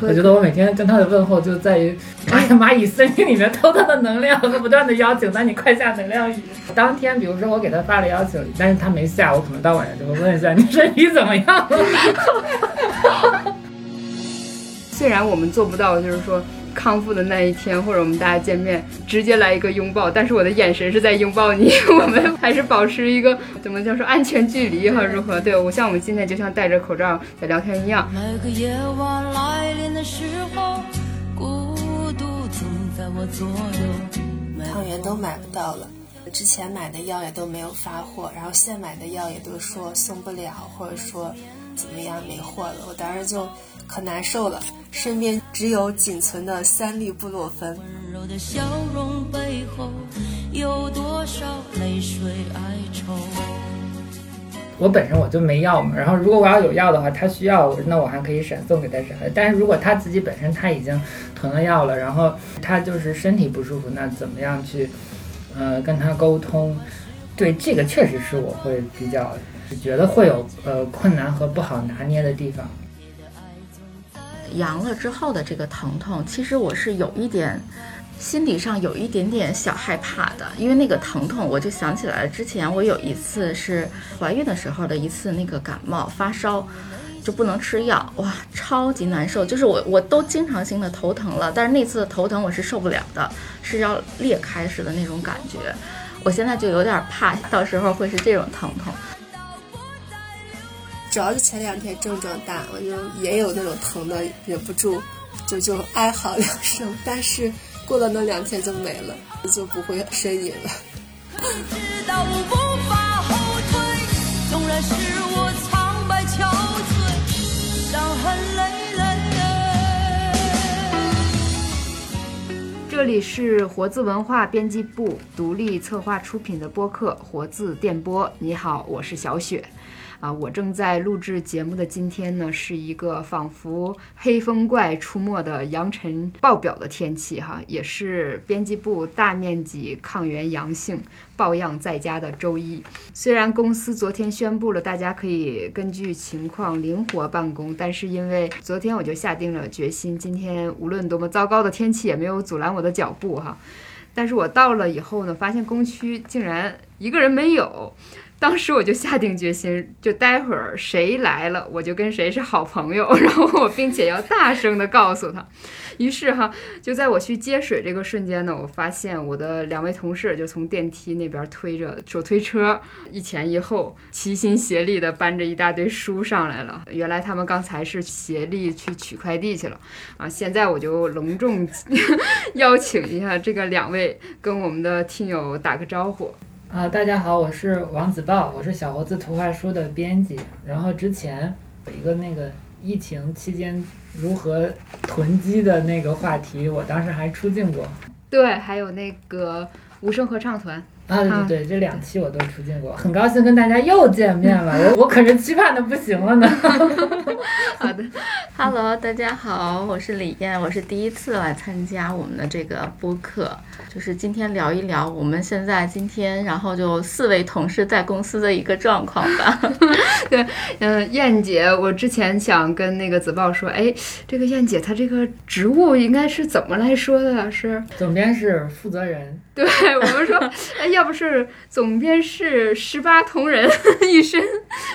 我觉得我每天跟他的问候就在于，哎呀，蚂蚁森林里面偷他的能量和 不断的邀请那，你快下能量雨。当天，比如说我给他发了邀请，但是他没下，我可能到晚上就会问一下你身体怎么样。虽然我们做不到，就是说。康复的那一天，或者我们大家见面，直接来一个拥抱，但是我的眼神是在拥抱你。我们还是保持一个怎么叫说安全距离哈？如何？对我像我们今天就像戴着口罩在聊天一样。汤圆都买不到了，之前买的药也都没有发货，然后现买的药也都说送不了，或者说怎么样没货了，我当时就可难受了。身边只有仅存的三粒布洛芬。我本身我就没药嘛，然后如果我要有药的话，他需要，那我还可以闪送给他啥的。但是如果他自己本身他已经囤了药了，然后他就是身体不舒服，那怎么样去，呃，跟他沟通？对，这个确实是我会比较觉得会有呃困难和不好拿捏的地方。阳了之后的这个疼痛，其实我是有一点，心理上有一点点小害怕的，因为那个疼痛，我就想起来了，之前我有一次是怀孕的时候的一次那个感冒发烧，就不能吃药，哇，超级难受，就是我我都经常性的头疼了，但是那次头疼我是受不了的，是要裂开似的那种感觉，我现在就有点怕，到时候会是这种疼痛。主要是前两天症状大，我就也有那种疼的，忍不住就就哀嚎两声。但是过了那两天就没了，就不会呻吟了。这里是活字文化编辑部独立策划出品的播客《活字电波》。你好，我是小雪。啊，我正在录制节目的今天呢，是一个仿佛黑风怪出没的扬尘爆表的天气哈，也是编辑部大面积抗原阳性抱恙在家的周一。虽然公司昨天宣布了大家可以根据情况灵活办公，但是因为昨天我就下定了决心，今天无论多么糟糕的天气也没有阻拦我的脚步哈。但是我到了以后呢，发现工区竟然一个人没有。当时我就下定决心，就待会儿谁来了，我就跟谁是好朋友。然后我并且要大声的告诉他。于是哈，就在我去接水这个瞬间呢，我发现我的两位同事就从电梯那边推着手推车，一前一后，齐心协力的搬着一大堆书上来了。原来他们刚才是协力去取快递去了啊！现在我就隆重 邀请一下这个两位，跟我们的听友打个招呼。啊，大家好，我是王子豹，我是小猴子图画书的编辑。然后之前有一个那个疫情期间如何囤积的那个话题，我当时还出镜过。对，还有那个无声合唱团。啊，对对对，这两期我都出镜过，很高兴跟大家又见面了。我我可是期盼的不行了呢。好的，Hello，大家好，我是李燕，我是第一次来参加我们的这个播客。就是今天聊一聊我们现在今天，然后就四位同事在公司的一个状况吧。对，嗯，燕姐，我之前想跟那个子豹说，哎，这个燕姐她这个职务应该是怎么来说的？是总编是负责人。对我们说，哎，要不是总编室十八铜人 一身，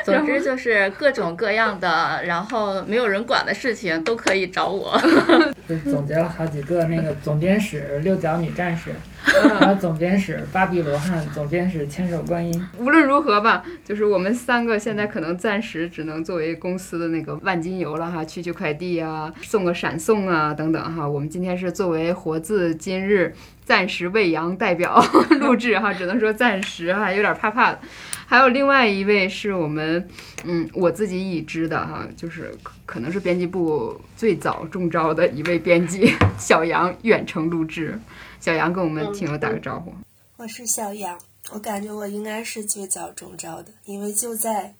总之就是各种各样的，然后没有人管的事情都可以找我。就总结了好几个，那个总编室六角女战士。啊，总编室巴比罗汉，总编室千手观音。无论如何吧，就是我们三个现在可能暂时只能作为公司的那个万金油了哈，取取快递啊，送个闪送啊等等哈。我们今天是作为活字今日暂时未阳代表 录制哈，只能说暂时哈，有点怕怕的。还有另外一位是我们，嗯，我自己已知的哈，就是可能是编辑部最早中招的一位编辑小杨远程录制。小杨跟我们听友打个招呼。我是小杨，我感觉我应该是最早中招的，因为就在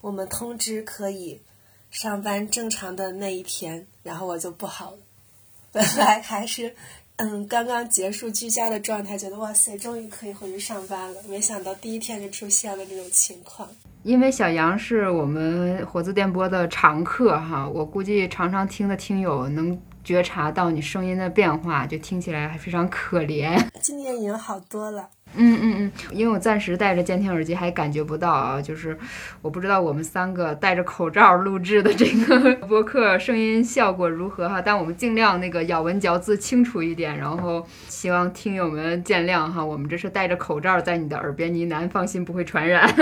我们通知可以上班正常的那一天，然后我就不好了。本来还是嗯，刚刚结束居家的状态，觉得哇塞，终于可以回去上班了。没想到第一天就出现了这种情况。因为小杨是我们火字电波的常客哈，我估计常常听的听友能觉察到你声音的变化，就听起来还非常可怜。今年已经好多了。嗯嗯嗯，因为我暂时戴着监听耳机，还感觉不到啊，就是我不知道我们三个戴着口罩录制的这个播客声音效果如何哈，但我们尽量那个咬文嚼字清楚一点，然后希望听友们见谅哈，我们这是戴着口罩在你的耳边呢喃，放心不会传染。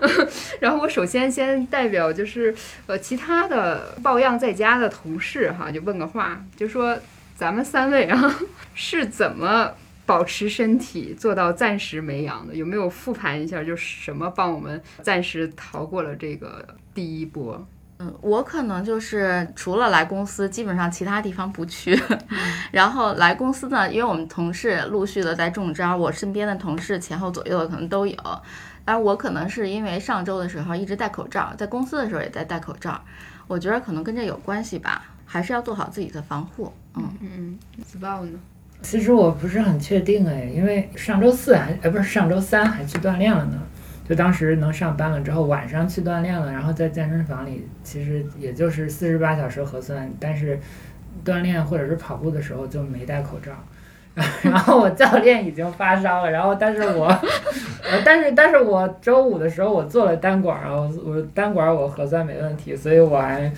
然后我首先先代表就是呃其他的抱恙在家的同事哈，就问个话，就说咱们三位啊 是怎么。保持身体做到暂时没阳的，有没有复盘一下？就是什么帮我们暂时逃过了这个第一波？嗯，我可能就是除了来公司，基本上其他地方不去。然后来公司呢，因为我们同事陆续的在中招，我身边的同事前后左右的可能都有。而我可能是因为上周的时候一直戴口罩，在公司的时候也在戴口罩，我觉得可能跟这有关系吧，还是要做好自己的防护。嗯嗯嗯，自爆呢？其实我不是很确定哎，因为上周四还哎不是上周三还去锻炼了呢，就当时能上班了之后晚上去锻炼了，然后在健身房里其实也就是四十八小时核酸，但是锻炼或者是跑步的时候就没戴口罩，然后我教练已经发烧了，然后但是我呃 但是但是我周五的时候我做了单管啊，我我单管我核酸没问题，所以我还。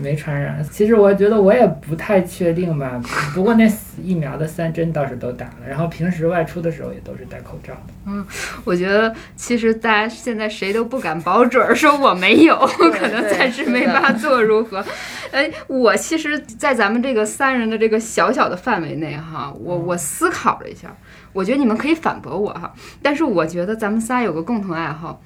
没传染，其实我觉得我也不太确定吧。不过那疫苗的三针倒是都打了，然后平时外出的时候也都是戴口罩的。嗯，我觉得其实大家现在谁都不敢保准儿说我没有，可能暂时没法做如何。哎，我其实，在咱们这个三人的这个小小的范围内哈，我我思考了一下，我觉得你们可以反驳我哈，但是我觉得咱们仨有个共同爱好。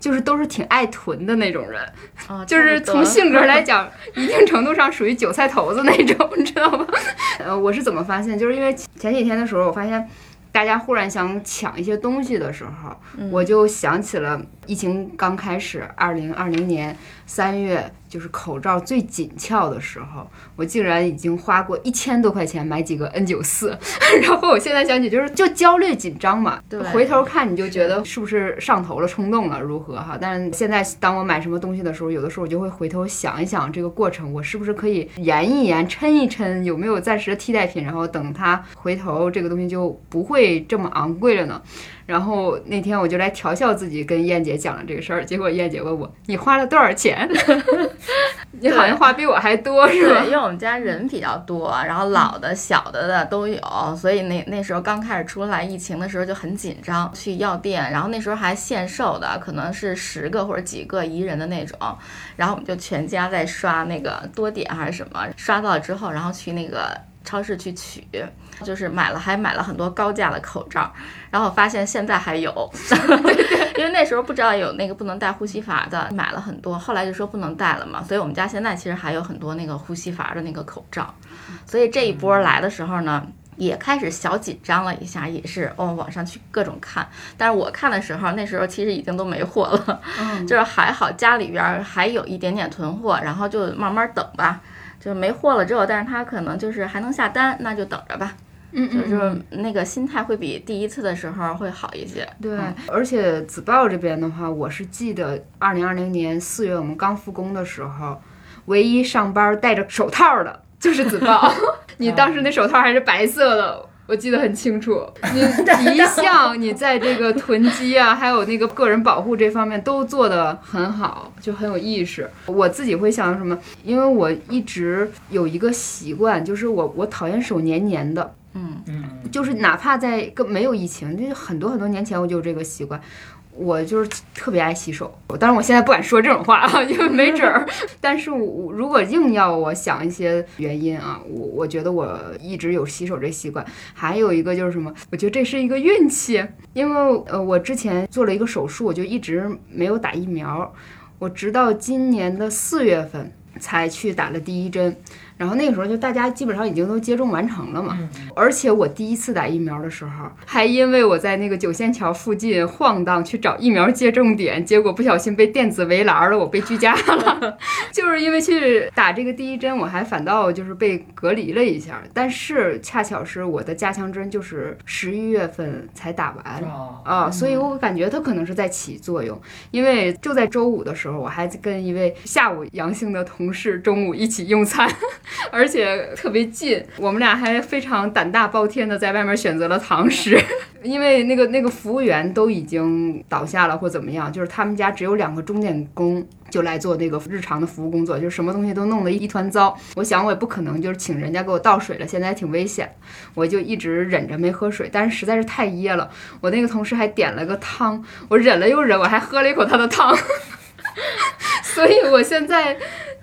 就是都是挺爱囤的那种人，就是从性格来讲，一定程度上属于韭菜头子那种，你知道吗？呃，我是怎么发现？就是因为前几天的时候，我发现大家忽然想抢一些东西的时候，我就想起了疫情刚开始，二零二零年三月。就是口罩最紧俏的时候，我竟然已经花过一千多块钱买几个 N 九四，然后我现在想起就是就焦虑紧张嘛，对，回头看你就觉得是不是上头了、冲动了，如何哈？但是现在当我买什么东西的时候，有的时候我就会回头想一想这个过程，我是不是可以延一延、抻一抻，有没有暂时的替代品，然后等它回头这个东西就不会这么昂贵了呢？然后那天我就来调笑自己，跟燕姐讲了这个事儿，结果燕姐问我：“你花了多少钱？” 你好像花比我还多，是吧？因为我们家人比较多，然后老的、小的的都有，所以那那时候刚开始出来疫情的时候就很紧张，去药店，然后那时候还限售的，可能是十个或者几个一人的那种，然后我们就全家在刷那个多点还是什么，刷到了之后，然后去那个超市去取。就是买了，还买了很多高价的口罩，然后发现现在还有，因为那时候不知道有那个不能戴呼吸阀的，买了很多，后来就说不能戴了嘛，所以我们家现在其实还有很多那个呼吸阀的那个口罩，所以这一波来的时候呢，也开始小紧张了一下，也是哦网上去各种看，但是我看的时候，那时候其实已经都没货了，就是还好家里边还有一点点囤货，然后就慢慢等吧，就没货了之后，但是他可能就是还能下单，那就等着吧。嗯嗯，就是那个心态会比第一次的时候会好一些。对，而且子豹这边的话，我是记得二零二零年四月我们刚复工的时候，唯一上班戴着手套的就是子豹。你当时那手套还是白色的，我记得很清楚。你一向你在这个囤积啊，还有那个个人保护这方面都做得很好，就很有意识。我自己会想什么？因为我一直有一个习惯，就是我我讨厌手黏黏的。嗯嗯，就是哪怕在跟没有疫情，就是很多很多年前我就有这个习惯，我就是特别爱洗手。当然我现在不敢说这种话啊，因为没准儿。但是我如果硬要我想一些原因啊，我我觉得我一直有洗手这习惯。还有一个就是什么，我觉得这是一个运气，因为呃我之前做了一个手术，我就一直没有打疫苗，我直到今年的四月份。才去打了第一针。然后那个时候就大家基本上已经都接种完成了嘛，嗯而且我第一次打疫苗的时候，还因为我在那个九仙桥附近晃荡去找疫苗接种点，结果不小心被电子围栏了，我被居家了。就是因为去打这个第一针，我还反倒就是被隔离了一下，但是恰巧是我的加强针就是十一月份才打完。哦，啊，所以我感觉它可能是在起作用，因为就在周五的时候，我还跟一位下午阳性的同事中午一起用餐，而且特别近，我们俩还非常胆大包天的在外面选择了堂食，因为那个那个服务员都已经倒下了或怎么样，就是他们家只有两个钟点工。就来做那个日常的服务工作，就是什么东西都弄得一团糟。我想我也不可能就是请人家给我倒水了，现在还挺危险，我就一直忍着没喝水，但是实在是太噎了。我那个同事还点了个汤，我忍了又忍，我还喝了一口他的汤，所以我现在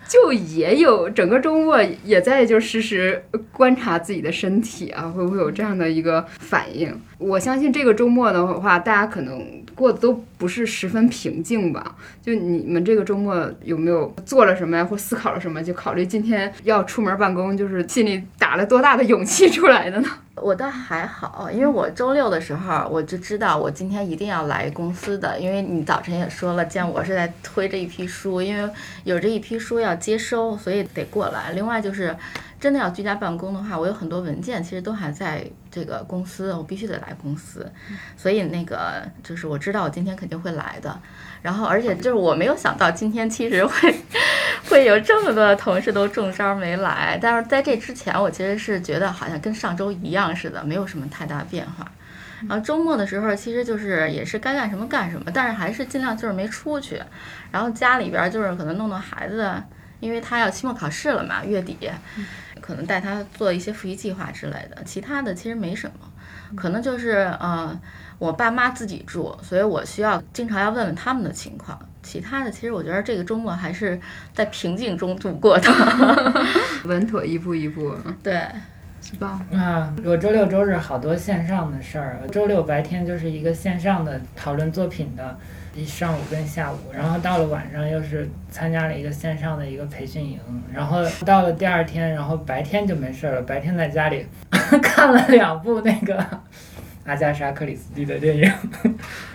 就也有整个周末也在就实时观察自己的身体啊，会不会有这样的一个反应？我相信这个周末的话，大家可能过得都不是十分平静吧。就你们这个周末有没有做了什么呀，或思考了什么？就考虑今天要出门办公，就是心里打了多大的勇气出来的呢？我倒还好，因为我周六的时候我就知道我今天一定要来公司的，因为你早晨也说了，见我是在推这一批书，因为有这一批书要接收，所以得过来。另外就是真的要居家办公的话，我有很多文件其实都还在这个公司，我必须得来公司，所以那个就是我知道我今天肯定会来的。然后而且就是我没有想到今天其实会会有这么多的同事都中招没来，但是在这之前我其实是觉得好像跟上周一样似的，没有什么太大变化。然后周末的时候，其实就是也是该干什么干什么，但是还是尽量就是没出去。然后家里边就是可能弄弄孩子，因为他要期末考试了嘛，月底，可能带他做一些复习计划之类的。其他的其实没什么，可能就是呃，我爸妈自己住，所以我需要经常要问问他们的情况。其他的其实我觉得这个周末还是在平静中度过的。稳妥一步一步，对，是吧？啊，我周六周日好多线上的事儿。周六白天就是一个线上的讨论作品的，一上午跟下午，然后到了晚上又是参加了一个线上的一个培训营，然后到了第二天，然后白天就没事儿了，白天在家里 看了两部那个。阿加莎·克里斯蒂的电影，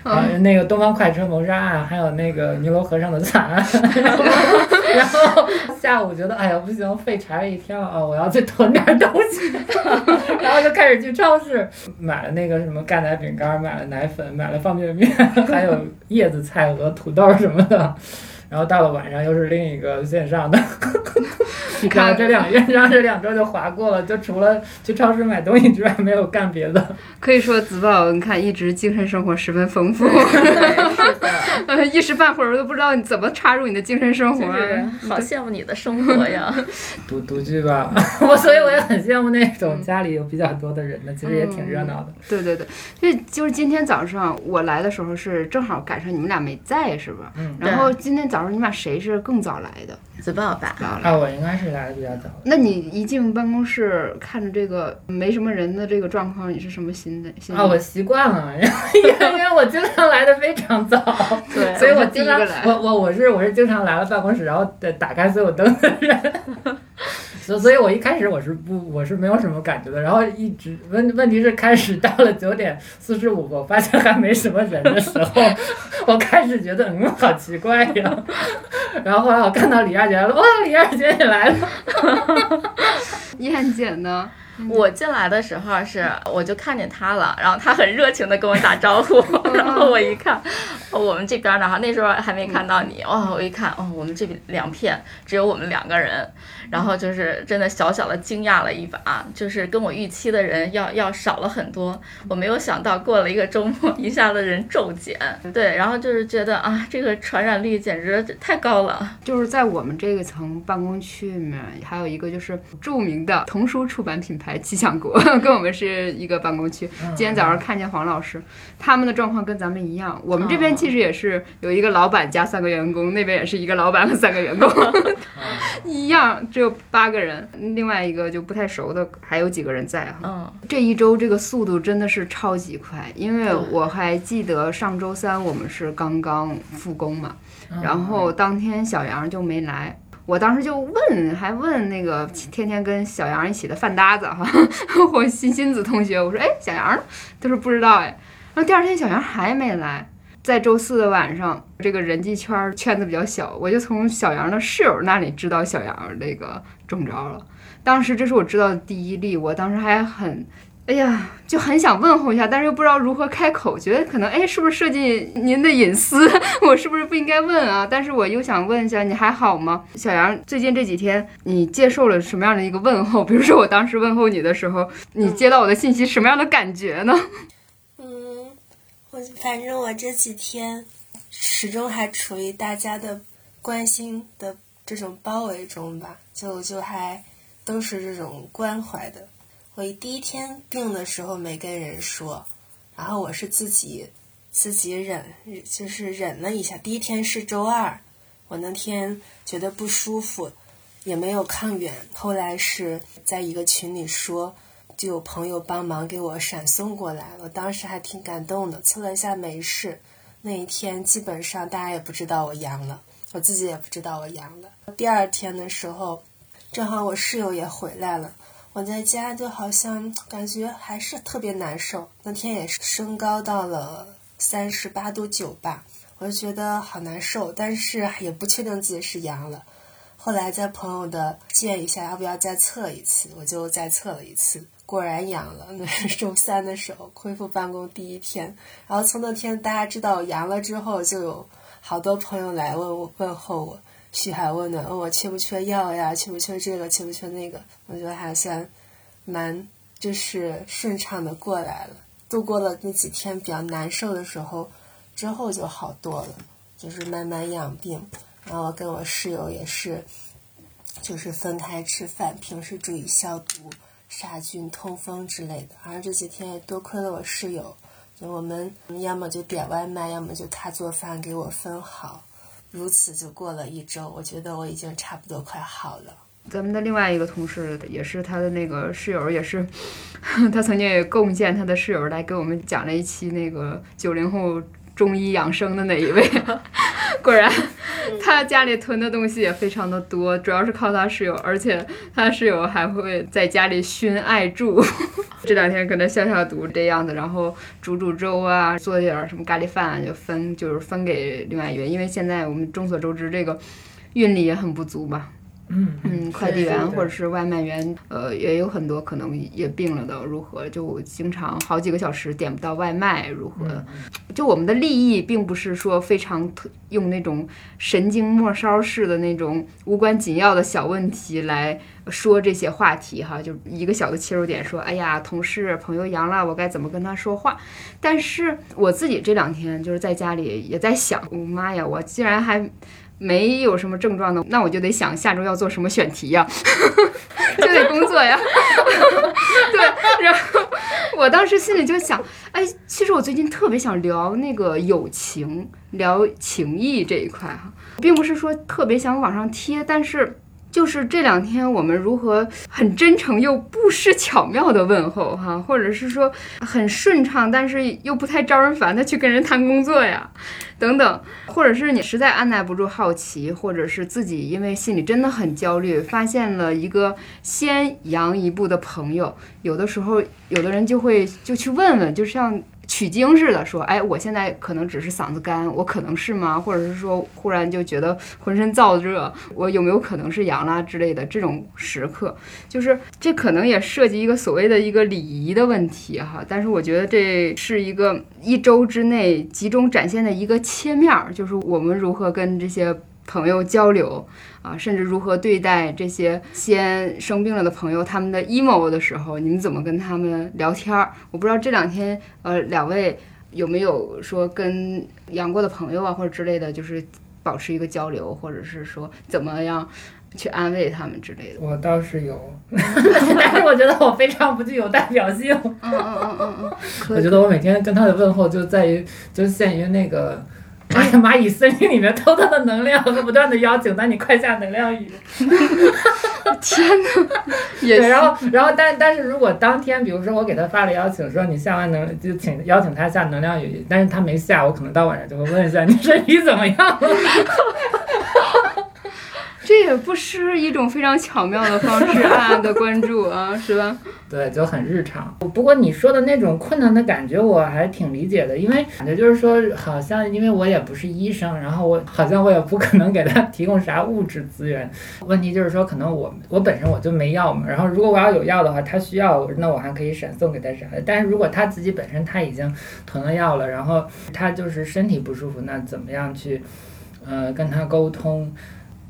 呃，那个《东方快车谋杀案》，还有那个《尼罗河上的惨案》然后，下午觉得哎呀不行，废柴了一天了啊，我要去囤点东西，然后就开始去超市买了那个什么钙奶饼干，买了奶粉，买了方便面，还有叶子菜和土豆什么的。然后到了晚上又是另一个线上的，你看这两月，然后这两周就划过了，就除了去超市买东西之外，没有干别的。可以说子宝，你看一直精神生活十分丰富，呃，一时半会儿都不知道你怎么插入你的精神生活。啊好羡慕你的生活呀。独独居吧，我所以我也很羡慕那种家里有比较多的人的，其实也挺热闹的。对对对，就就是今天早上我来的时候是正好赶上你们俩没在，是吧？嗯然后今天早上你们俩谁是更早来的？子宝吧。啊，我应该是来的比较早。那你一进办公室看着这个没什么人的这个状况，你是什么心的？心啊，我习惯了，因为因为我经常来的非常早，对所以我经常来我我我是我是经常来了办公室，然后打打开所有灯的人，所所以，我一开始我是不我是没有什么感觉的，然后一直问问题是开始到了九点四十五，我发现还没什么人的时候，我开始觉得嗯好奇怪呀，然后后来我看到李亚姐来了，哇，李亚姐你来了，燕姐呢？我进来的时候是，我就看见他了，然后他很热情的跟我打招呼，然后我一看，哦我们这边的哈，那时候还没看到你，哦，我一看，哦，我们这边两片只有我们两个人，然后就是真的小小的惊讶了一把，就是跟我预期的人要要少了很多，我没有想到过了一个周末，一下子人骤减，对，然后就是觉得啊，这个传染率简直太高了，就是在我们这个层办公区里面，还有一个就是著名的童书出版品牌吉祥国，跟我们是一个办公区。今天早上看见黄老师，他们的状况跟咱们一样。我们这边其实也是有一个老板加三个员工，那边也是一个老板和三个员工，一样，只有八个人。另外一个就不太熟的，还有几个人在哈。嗯，这一周这个速度真的是超级快，因为我还记得上周三我们是刚刚复工嘛，然后当天小杨就没来。我当时就问，还问那个天天跟小杨一起的饭搭子哈，我欣欣子同学，我说哎，小杨呢？他说不知道哎。然后第二天小杨还没来，在周四的晚上，这个人际圈圈子比较小，我就从小杨的室友那里知道小杨那个中招了。当时这是我知道的第一例，我当时还很。哎呀，就很想问候一下，但是又不知道如何开口，觉得可能哎，是不是涉及您的隐私？我是不是不应该问啊？但是我又想问一下，你还好吗，小杨？最近这几天你接受了什么样的一个问候？比如说我当时问候你的时候，你接到我的信息什么样的感觉呢？嗯，我反正我这几天始终还处于大家的关心的这种包围中吧，就就还都是这种关怀的。我第一天病的时候没跟人说，然后我是自己自己忍，就是忍了一下。第一天是周二，我那天觉得不舒服，也没有抗原。后来是在一个群里说，就有朋友帮忙给我闪送过来，了当时还挺感动的。测了一下没事，那一天基本上大家也不知道我阳了，我自己也不知道我阳了。第二天的时候，正好我室友也回来了。我在家就好像感觉还是特别难受，那天也是升高到了三十八度九吧，我就觉得好难受，但是也不确定自己是阳了。后来在朋友的建议下，要不要再测一次？我就再测了一次，果然阳了。那是周三的时候恢复办公第一天，然后从那天大家知道阳了之后，就有好多朋友来问我问候我。嘘寒问暖，问我缺不缺药呀？缺不缺这个？缺不缺那个？我觉得还算蛮就是顺畅的过来了，度过了那几天比较难受的时候，之后就好多了，就是慢慢养病。然后跟我室友也是，就是分开吃饭，平时注意消毒、杀菌、通风之类的。而这几天也多亏了我室友，我们要么就点外卖，要么就他做饭给我分好。如此就过了一周，我觉得我已经差不多快好了。咱们的另外一个同事也是他的那个室友，也是 他曾经也贡献他的室友来给我们讲了一期那个九零后中医养生的那一位。果然，他家里囤的东西也非常的多，主要是靠他室友，而且他室友还会在家里熏艾柱，这两天可能消消毒这样子，然后煮煮粥啊，做点什么咖喱饭啊，就分就是分给另外一位，因为现在我们众所周知，这个运力也很不足吧。嗯嗯，快递员或者是外卖员，呃，也有很多可能也病了的，如何？就经常好几个小时点不到外卖，如何？就我们的利益并不是说非常特用那种神经末梢式的那种无关紧要的小问题来说这些话题哈，就一个小的切入点，说哎呀，同事朋友阳了，我该怎么跟他说话？但是我自己这两天就是在家里也在想，我妈呀，我竟然还。没有什么症状的，那我就得想下周要做什么选题呀，就得工作呀。对，然后我当时心里就想，哎，其实我最近特别想聊那个友情，聊情谊这一块哈，并不是说特别想往上贴，但是。就是这两天我们如何很真诚又不失巧妙的问候哈，或者是说很顺畅，但是又不太招人烦的去跟人谈工作呀，等等，或者是你实在按耐不住好奇，或者是自己因为心里真的很焦虑，发现了一个先扬一步的朋友，有的时候有的人就会就去问问，就像。取经似的说，哎，我现在可能只是嗓子干，我可能是吗？或者是说，忽然就觉得浑身燥热，我有没有可能是阳了之类的？这种时刻，就是这可能也涉及一个所谓的一个礼仪的问题哈。但是我觉得这是一个一周之内集中展现的一个切面儿，就是我们如何跟这些。朋友交流啊，甚至如何对待这些先生病了的朋友，他们的 emo 的时候，你们怎么跟他们聊天儿？我不知道这两天呃，两位有没有说跟阳过的朋友啊，或者之类的，就是保持一个交流，或者是说怎么样去安慰他们之类的？我倒是有，但是我觉得我非常不具有代表性。嗯嗯嗯嗯嗯，我觉得我每天跟他的问候就在于，就限于那个。蚂蚁森林里面偷他的能量和不断的邀请，那你快下能量雨。天哪！对，然后，然后，但但是如果当天，比如说我给他发了邀请，说你下完能就请邀请他下能量雨，但是他没下，我可能到晚上就会问一下你身体怎么样。这也不失一种非常巧妙的方式，暗暗的关注啊，是吧？对，就很日常。不过你说的那种困难的感觉，我还挺理解的，因为感觉就是说，好像因为我也不是医生，然后我好像我也不可能给他提供啥物质资源。问题就是说，可能我我本身我就没药嘛，然后如果我要有药的话，他需要，那我还可以闪送给他啥的。但是如果他自己本身他已经囤了药了，然后他就是身体不舒服，那怎么样去，呃，跟他沟通？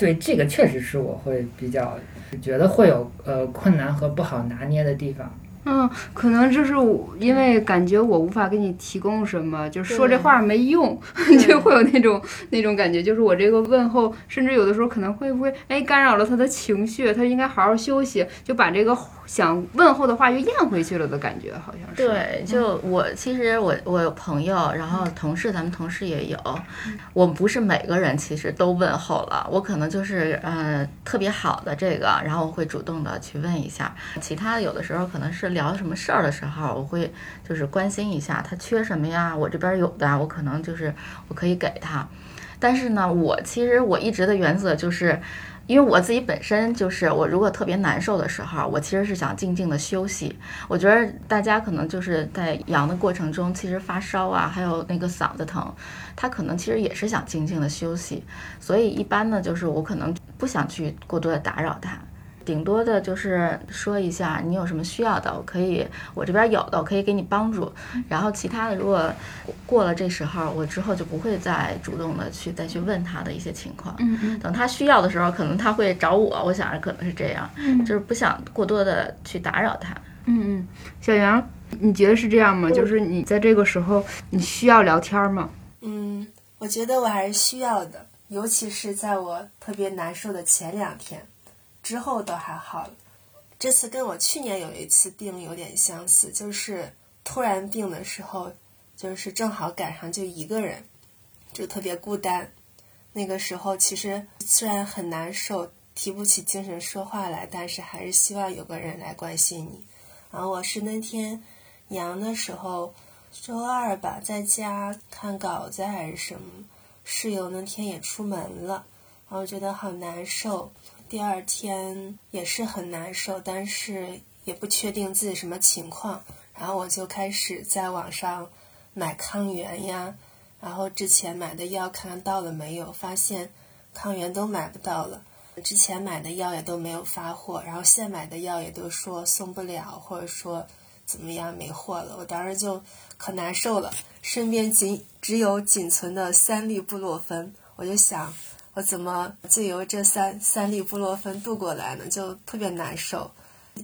对，这个确实是我会比较。觉得会有呃困难和不好拿捏的地方。嗯，可能就是因为感觉我无法给你提供什么，就说这话没用，就会有那种那种感觉，就是我这个问候，甚至有的时候可能会不会哎干扰了他的情绪，他应该好好休息，就把这个。想问候的话又咽回去了的感觉，好像是。对，就我其实我我有朋友，然后同事，咱们同事也有。我不是每个人其实都问候了，我可能就是呃特别好的这个，然后我会主动的去问一下。其他的有的时候可能是聊什么事儿的时候，我会就是关心一下他缺什么呀，我这边有的我可能就是我可以给他。但是呢，我其实我一直的原则就是。因为我自己本身就是，我如果特别难受的时候，我其实是想静静的休息。我觉得大家可能就是在阳的过程中，其实发烧啊，还有那个嗓子疼，他可能其实也是想静静的休息。所以一般呢，就是我可能不想去过多的打扰他。顶多的就是说一下你有什么需要的，我可以，我这边有的我可以给你帮助。然后其他的，如果过了这时候，我之后就不会再主动的去再去问他的一些情况。嗯嗯。等他需要的时候，可能他会找我。我想着可能是这样，就是不想过多的去打扰他。嗯嗯。小杨，你觉得是这样吗？就是你在这个时候，你需要聊天吗？嗯，我觉得我还是需要的，尤其是在我特别难受的前两天。之后都还好，这次跟我去年有一次病有点相似，就是突然病的时候，就是正好赶上就一个人，就特别孤单。那个时候其实虽然很难受，提不起精神说话来，但是还是希望有个人来关心你。然后我是那天阳的时候，周二吧，在家看稿子还是什么，室友那天也出门了，然后觉得好难受。第二天也是很难受，但是也不确定自己什么情况，然后我就开始在网上买抗原呀，然后之前买的药看看到了没有，发现抗原都买不到了，之前买的药也都没有发货，然后现买的药也都说送不了，或者说怎么样没货了，我当时就可难受了，身边仅只有仅存的三粒布洛芬，我就想。我怎么就由这三三粒布洛芬度过来呢？就特别难受。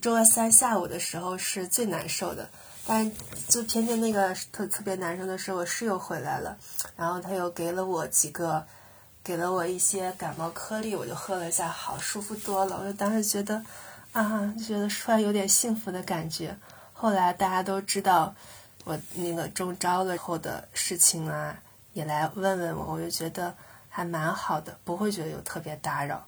周二三下午的时候是最难受的，但就偏偏那个特特别难受的时候，我室友回来了，然后他又给了我几个，给了我一些感冒颗粒，我就喝了一下，好舒服多了。我就当时觉得，啊，就觉得突然有点幸福的感觉。后来大家都知道我那个中招了后的事情啊，也来问问我，我就觉得。还蛮好的，不会觉得有特别打扰。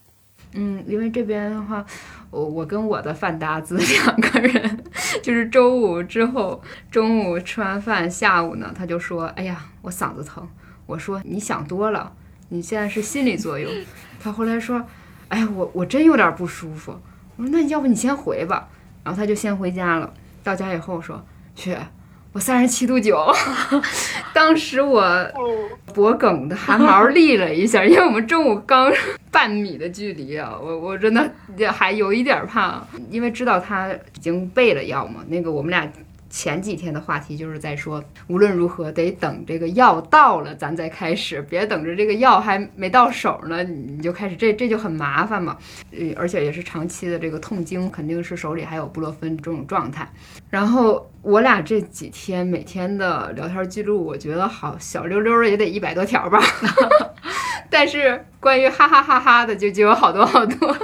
嗯，因为这边的话，我我跟我的饭搭子 两个人，就是周五之后，中午吃完饭，下午呢，他就说：“哎呀，我嗓子疼。”我说：“你想多了，你现在是心理作用。”他后来说：“哎呀，我我真有点不舒服。”我说：“那要不你先回吧。”然后他就先回家了。到家以后说：“去。”我三十七度九，当时我脖梗的汗毛立了一下，因为我们中午刚半米的距离啊，我我真的还有一点怕，因为知道他已经备了药嘛，那个我们俩。前几天的话题就是在说，无论如何得等这个药到了，咱再开始，别等着这个药还没到手呢，你就开始，这这就很麻烦嘛。呃，而且也是长期的这个痛经，肯定是手里还有布洛芬这种状态。然后我俩这几天每天的聊天记录，我觉得好小溜溜的也得一百多条吧。但是关于哈哈哈哈的就就有好多好多，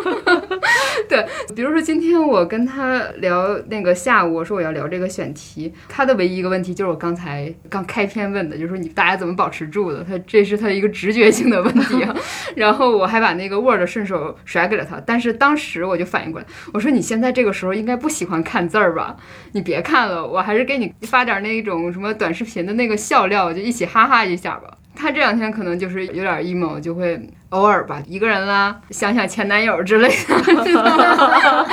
对，比如说今天我跟他聊那个下午，我说我要聊这个选题，他的唯一一个问题就是我刚才刚开篇问的，就是说你大家怎么保持住的？他这是他一个直觉性的问题啊。然后我还把那个 Word 顺手甩给了他，但是当时我就反应过来，我说你现在这个时候应该不喜欢看字儿吧？你别看了，我还是给你发点那种什么短视频的那个笑料，就一起哈哈一下吧。他这两天可能就是有点 emo，就会偶尔吧，一个人啦，想想前男友之类的。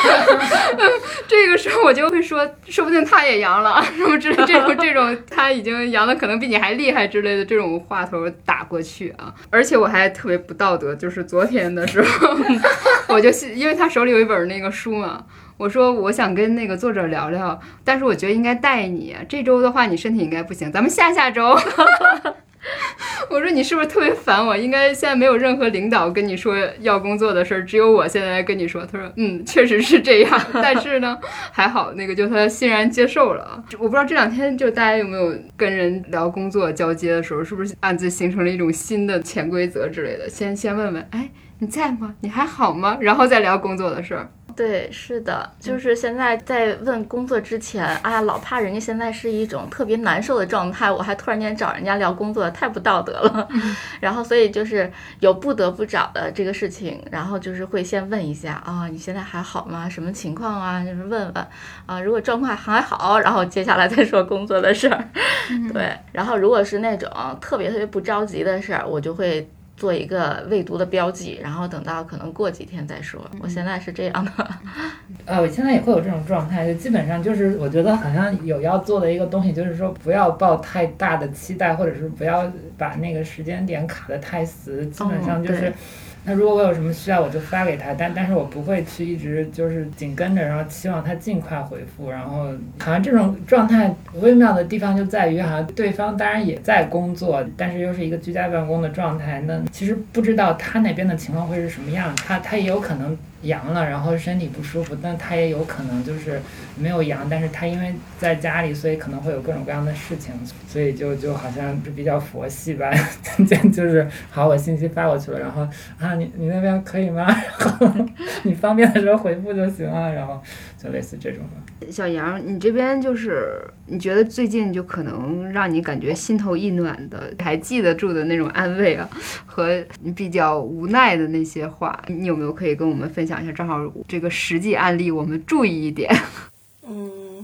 这个时候我就会说，说不定他也阳了，什么之类这种这种他已经阳的可能比你还厉害之类的这种话头打过去啊。而且我还特别不道德，就是昨天的时候，我就因为他手里有一本那个书嘛。我说我想跟那个作者聊聊，但是我觉得应该带你。这周的话你身体应该不行，咱们下下周。我说你是不是特别烦我？应该现在没有任何领导跟你说要工作的事儿，只有我现在跟你说。他说嗯，确实是这样，但是呢 还好，那个就他欣然接受了。我不知道这两天就大家有没有跟人聊工作交接的时候，是不是暗自形成了一种新的潜规则之类的？先先问问，哎，你在吗？你还好吗？然后再聊工作的事儿。对，是的，就是现在在问工作之前，哎呀，老怕人家现在是一种特别难受的状态，我还突然间找人家聊工作，太不道德了。然后，所以就是有不得不找的这个事情，然后就是会先问一下啊，你现在还好吗？什么情况啊？就是问问啊，如果状况还好，然后接下来再说工作的事儿。对，然后如果是那种特别特别不着急的事儿，我就会。做一个未读的标记，然后等到可能过几天再说。我现在是这样的，呃，我现在也会有这种状态，就基本上就是我觉得好像有要做的一个东西，就是说不要抱太大的期待，或者是不要把那个时间点卡得太死，基本上就是。那如果我有什么需要，我就发给他，但但是我不会去一直就是紧跟着，然后期望他尽快回复。然后好像这种状态微妙的地方就在于，好像对方当然也在工作，但是又是一个居家办公的状态。那其实不知道他那边的情况会是什么样，他他也有可能。阳了，然后身体不舒服，但他也有可能就是没有阳，但是他因为在家里，所以可能会有各种各样的事情，所以就就好像是比较佛系吧，就是好，我信息发过去了，然后啊，你你那边可以吗？然后你方便的时候回复就行了，然后就类似这种的。小杨，你这边就是你觉得最近就可能让你感觉心头一暖的，还记得住的那种安慰啊，和你比较无奈的那些话，你有没有可以跟我们分享？讲一下，正好这个实际案例，我们注意一点。嗯，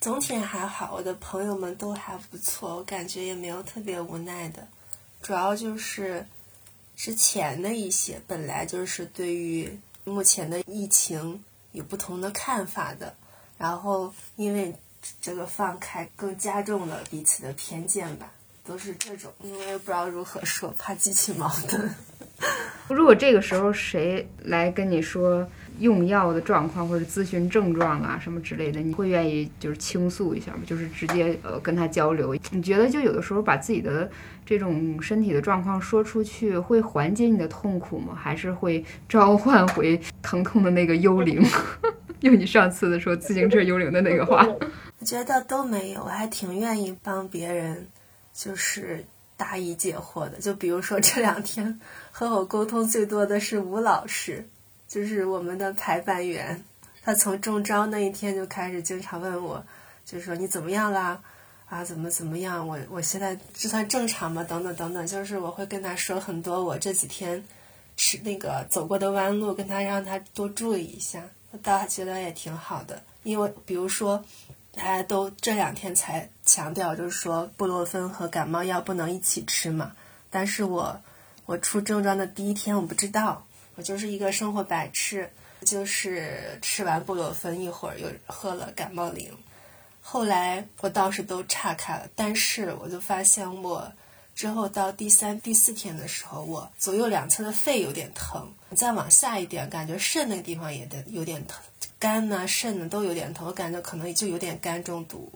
总体还好，我的朋友们都还不错，我感觉也没有特别无奈的。主要就是之前的一些本来就是对于目前的疫情有不同的看法的，然后因为这个放开更加重了彼此的偏见吧，都是这种，因为不知道如何说，怕激起矛盾。如果这个时候谁来跟你说用药的状况或者咨询症状啊什么之类的，你会愿意就是倾诉一下吗？就是直接呃跟他交流？你觉得就有的时候把自己的这种身体的状况说出去，会缓解你的痛苦吗？还是会召唤回疼痛的那个幽灵？用你上次的说自行车幽灵的那个话？我觉得都没有，我还挺愿意帮别人，就是。答疑解惑的，就比如说这两天和我沟通最多的是吴老师，就是我们的排班员。他从中招那一天就开始经常问我，就是说你怎么样啦？啊，怎么怎么样？我我现在这算正常吗？等等等等，就是我会跟他说很多我这几天吃那个走过的弯路，跟他让他多注意一下。我倒觉得也挺好的，因为比如说。大家都这两天才强调，就是说布洛芬和感冒药不能一起吃嘛。但是我我出症状的第一天我不知道，我就是一个生活白痴，就是吃完布洛芬一会儿又喝了感冒灵。后来我倒是都岔开了，但是我就发现我之后到第三、第四天的时候，我左右两侧的肺有点疼，再往下一点，感觉肾那个地方也得有点疼。肝呢、肾呢都有点疼，我感觉可能就有点肝中毒，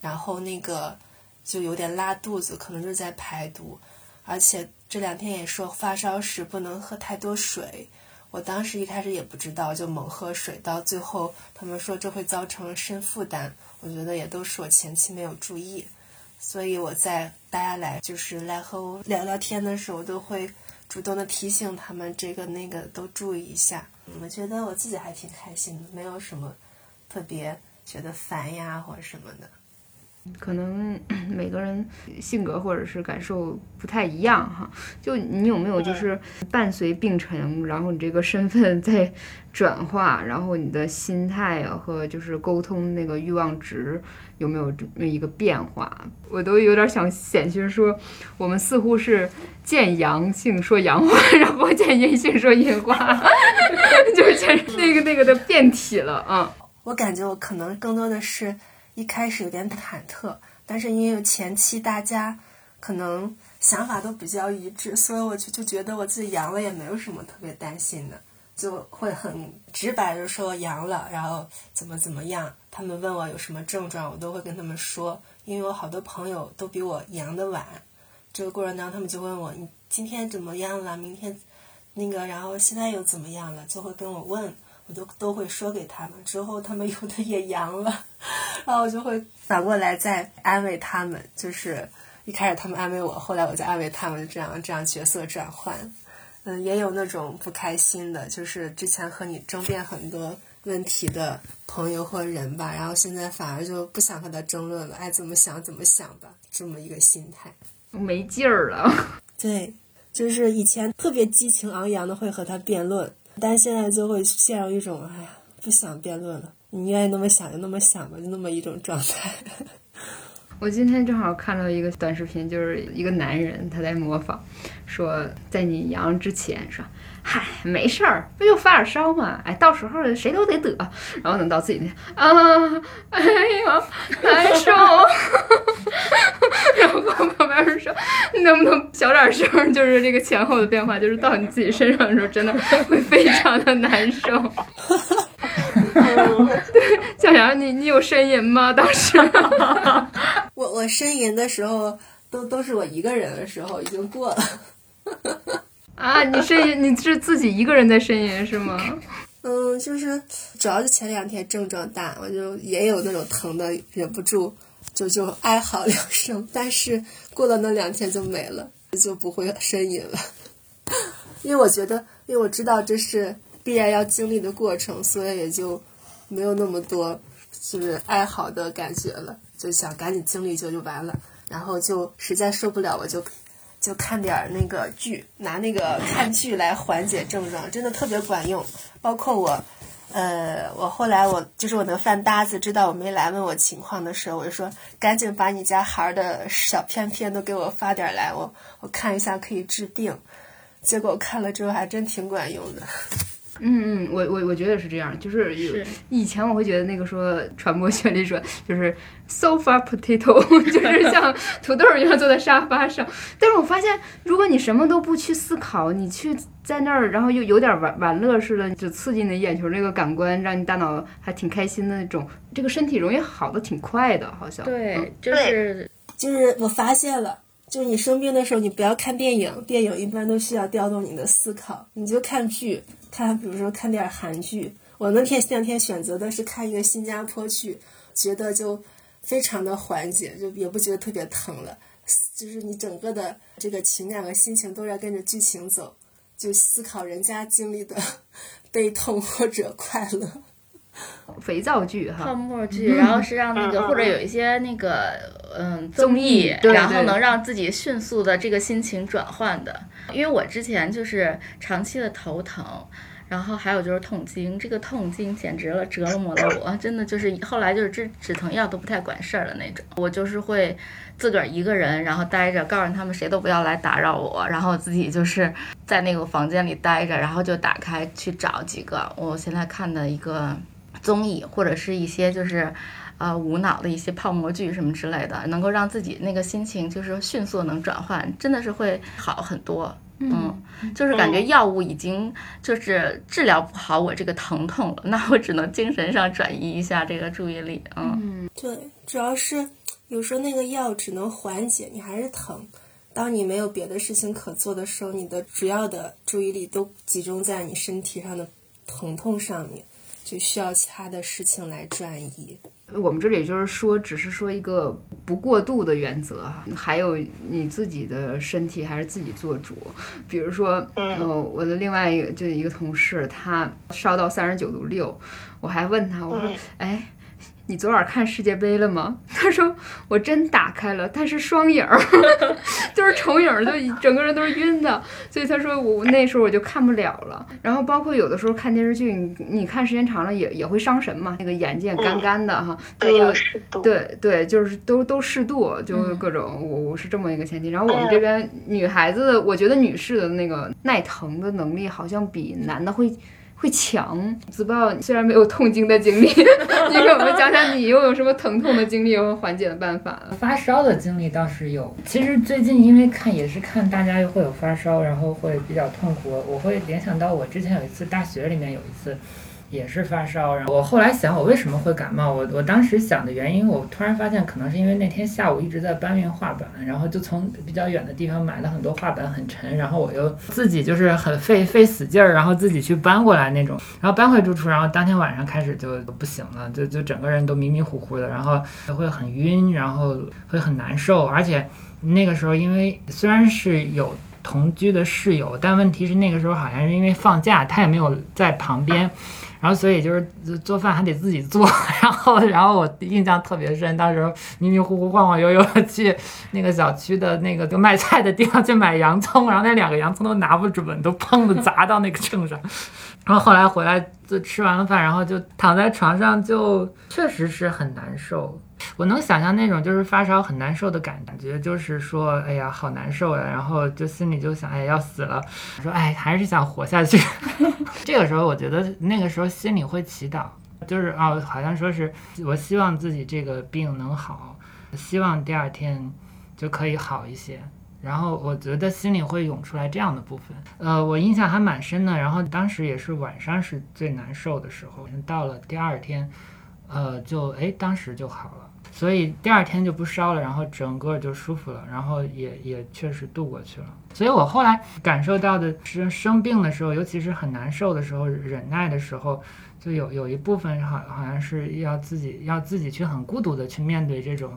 然后那个就有点拉肚子，可能就是在排毒，而且这两天也说发烧时不能喝太多水，我当时一开始也不知道，就猛喝水，到最后他们说这会造成肾负担，我觉得也都是我前期没有注意，所以我在大家来就是来和我聊聊天的时候，都会主动的提醒他们这个那个都注意一下。我觉得我自己还挺开心的，没有什么特别觉得烦呀或者什么的。可能 每个人性格或者是感受不太一样哈。就你有没有就是伴随病程，然后你这个身份在转化，然后你的心态啊和就是沟通那个欲望值有没有这么一个变化？我都有点想险些说，我们似乎是见阳性说阳话，然后见阴性说阴话，就是 那个那个的变体了啊。我感觉我可能更多的是。一开始有点忐忑，但是因为前期大家可能想法都比较一致，所以我就就觉得我自己阳了也没有什么特别担心的，就会很直白的说阳了，然后怎么怎么样。他们问我有什么症状，我都会跟他们说，因为我好多朋友都比我阳的晚。这个过程当中，他们就问我你今天怎么样了？明天那个，然后现在又怎么样了？就会跟我问。我都都会说给他们，之后他们有的也阳了，然后我就会反过来再安慰他们。就是一开始他们安慰我，后来我再安慰他们，这样这样角色转换。嗯，也有那种不开心的，就是之前和你争辩很多问题的朋友或人吧，然后现在反而就不想和他争论了，爱怎么想怎么想吧，这么一个心态，没劲儿了。对，就是以前特别激情昂扬的会和他辩论。但现在就会陷入一种，哎呀，不想辩论了。你愿意那么想就那么想吧，就那么一种状态。我今天正好看到一个短视频，就是一个男人他在模仿，说在你阳之前说。嗨，没事儿，不就发点烧嘛？哎，到时候谁都得得，然后等到自己那啊，哎呀，难受。然后旁边人说，你能不能小点声？就是这个前后的变化，就是到你自己身上的时候，真的会非常的难受。对，小杨，你你有呻吟吗？当时，我我呻吟的时候，都都是我一个人的时候，已经过了。啊，你呻吟，你是自己一个人在呻吟是吗？嗯，就是主要是前两天症状大，我就也有那种疼的，忍不住就就哀嚎两声。但是过了那两天就没了，就不会呻吟了。因为我觉得，因为我知道这是必然要经历的过程，所以也就没有那么多就是爱好的感觉了，就想赶紧经历就就完了。然后就实在受不了，我就。就看点儿那个剧，拿那个看剧来缓解症状，真的特别管用。包括我，呃，我后来我就是我的饭搭子知道我没来问我情况的时候，我就说赶紧把你家孩儿的小片片都给我发点来，我我看一下可以治病。结果看了之后还真挺管用的。嗯嗯，我我我觉得是这样，就是以前我会觉得那个说传播学里说就是 sofa potato，就是像土豆一样坐在沙发上。但是我发现，如果你什么都不去思考，你去在那儿，然后又有点玩玩乐似的，就刺激你眼球这个感官，让你大脑还挺开心的那种，这个身体容易好的挺快的，好像。对，就是就是我发现了，就是你生病的时候，你不要看电影，电影一般都需要调动你的思考，你就看剧。看，比如说看点韩剧，我那天前两天选择的是看一个新加坡剧，觉得就非常的缓解，就也不觉得特别疼了，就是你整个的这个情感和心情都在跟着剧情走，就思考人家经历的 悲痛或者快乐。肥皂剧哈，泡沫剧，然后是让那个或者有一些那个嗯综艺，然后能让自己迅速的这个心情转换的。因为我之前就是长期的头疼，然后还有就是痛经，这个痛经简直了折磨了我，真的就是后来就是止止疼药都不太管事儿的那种。我就是会自个儿一个人，然后待着，告诉他们谁都不要来打扰我，然后自己就是在那个房间里待着，然后就打开去找几个我现在看的一个。综艺或者是一些就是，呃，无脑的一些泡沫剧什么之类的，能够让自己那个心情就是迅速能转换，真的是会好很多。嗯，就是感觉药物已经就是治疗不好我这个疼痛了，那我只能精神上转移一下这个注意力。嗯，对，主要是有时候那个药只能缓解，你还是疼。当你没有别的事情可做的时候，你的主要的注意力都集中在你身体上的疼痛上面。就需要其他的事情来转移。我们这里就是说，只是说一个不过度的原则哈。还有你自己的身体还是自己做主。比如说，呃，我的另外一个就一个同事，他烧到三十九度六，我还问他，我说，哎。你昨晚看世界杯了吗？”他说：“我真打开了，但是双影儿 就是重影儿，就整个人都是晕的。”所以他说我那时候我就看不了了。然后包括有的时候看电视剧，你你看时间长了也也会伤神嘛，那个眼睛也干干的哈。对，要适度。对对，就是都都适度，就各种我我是这么一个前提。然后我们这边女孩子，我觉得女士的那个耐疼的能力好像比男的会。会强，子豹虽然没有痛经的经历，你给我们讲讲你又有什么疼痛的经历和缓解的办法？发烧的经历倒是有，其实最近因为看也是看大家又会有发烧，然后会比较痛苦，我会联想到我之前有一次大学里面有一次。也是发烧，然后我后来想，我为什么会感冒？我我当时想的原因，我突然发现，可能是因为那天下午一直在搬运画板，然后就从比较远的地方买了很多画板，很沉，然后我又自己就是很费费死劲儿，然后自己去搬过来那种，然后搬回住处，然后当天晚上开始就不行了，就就整个人都迷迷糊糊的，然后会很晕，然后会很难受，而且那个时候因为虽然是有同居的室友，但问题是那个时候好像是因为放假，他也没有在旁边。然后，所以就是做饭还得自己做，然后，然后我印象特别深，当时迷迷糊糊、晃晃悠悠的去那个小区的那个卖菜的地方去买洋葱，然后那两个洋葱都拿不准，都砰的砸到那个秤上。然后后来回来就吃完了饭，然后就躺在床上，就确实是很难受。我能想象那种就是发烧很难受的感觉，就是说，哎呀，好难受呀，然后就心里就想，哎，要死了。说，哎，还是想活下去。这个时候，我觉得那个时候心里会祈祷，就是哦，好像说是我希望自己这个病能好，希望第二天就可以好一些。然后我觉得心里会涌出来这样的部分。呃，我印象还蛮深的。然后当时也是晚上是最难受的时候，到了第二天，呃，就哎，当时就好了。所以第二天就不烧了，然后整个就舒服了，然后也也确实度过去了。所以我后来感受到的是，生病的时候，尤其是很难受的时候，忍耐的时候，就有有一部分好好像是要自己要自己去很孤独的去面对这种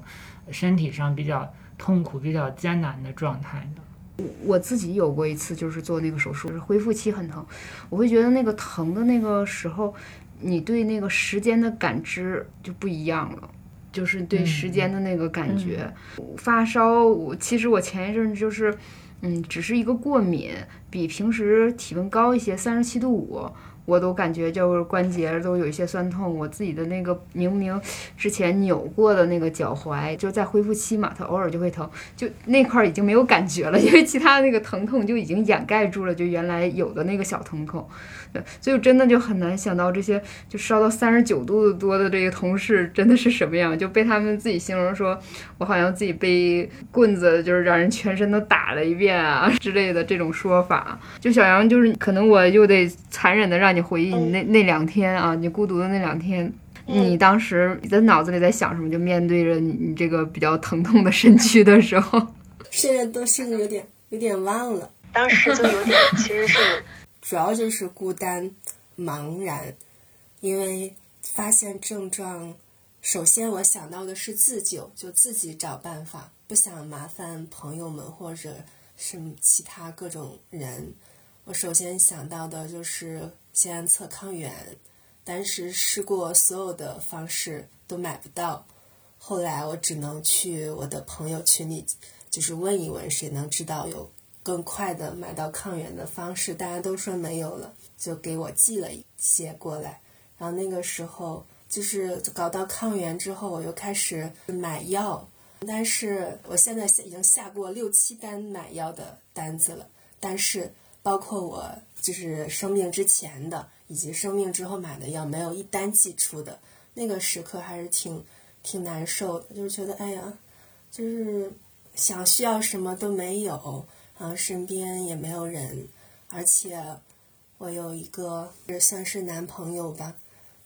身体上比较痛苦、比较艰难的状态的。我自己有过一次，就是做那个手术，是恢复期很疼，我会觉得那个疼的那个时候，你对那个时间的感知就不一样了。就是对时间的那个感觉，发烧。我其实我前一阵就是，嗯，只是一个过敏，比平时体温高一些，三十七度五。我都感觉就是关节都有一些酸痛，我自己的那个明明之前扭过的那个脚踝，就在恢复期嘛，它偶尔就会疼，就那块儿已经没有感觉了，因为其他那个疼痛就已经掩盖住了，就原来有的那个小疼痛。对，所以真的就很难想到这些就烧到三十九度多的这个同事真的是什么样，就被他们自己形容说，我好像自己被棍子就是让人全身都打了一遍啊 之类的这种说法。就小杨就是可能我又得残忍的让。你回忆你那那两天啊，你孤独的那两天，你当时你的脑子里在想什么？就面对着你你这个比较疼痛的身躯的时候，现在都甚至有点有点忘了，当时就有点其实是主要就是孤单茫然，因为发现症状，首先我想到的是自救，就自己找办法，不想麻烦朋友们或者是其他各种人。我首先想到的就是先测抗原，但是试过所有的方式都买不到，后来我只能去我的朋友群里，就是问一问谁能知道有更快的买到抗原的方式，大家都说没有了，就给我寄了一些过来。然后那个时候就是搞到抗原之后，我又开始买药，但是我现在已经下过六七单买药的单子了，但是。包括我就是生病之前的，以及生病之后买的药，没有一单寄出的。那个时刻还是挺挺难受的，就是觉得哎呀，就是想需要什么都没有，然后身边也没有人，而且我有一个也算是男朋友吧，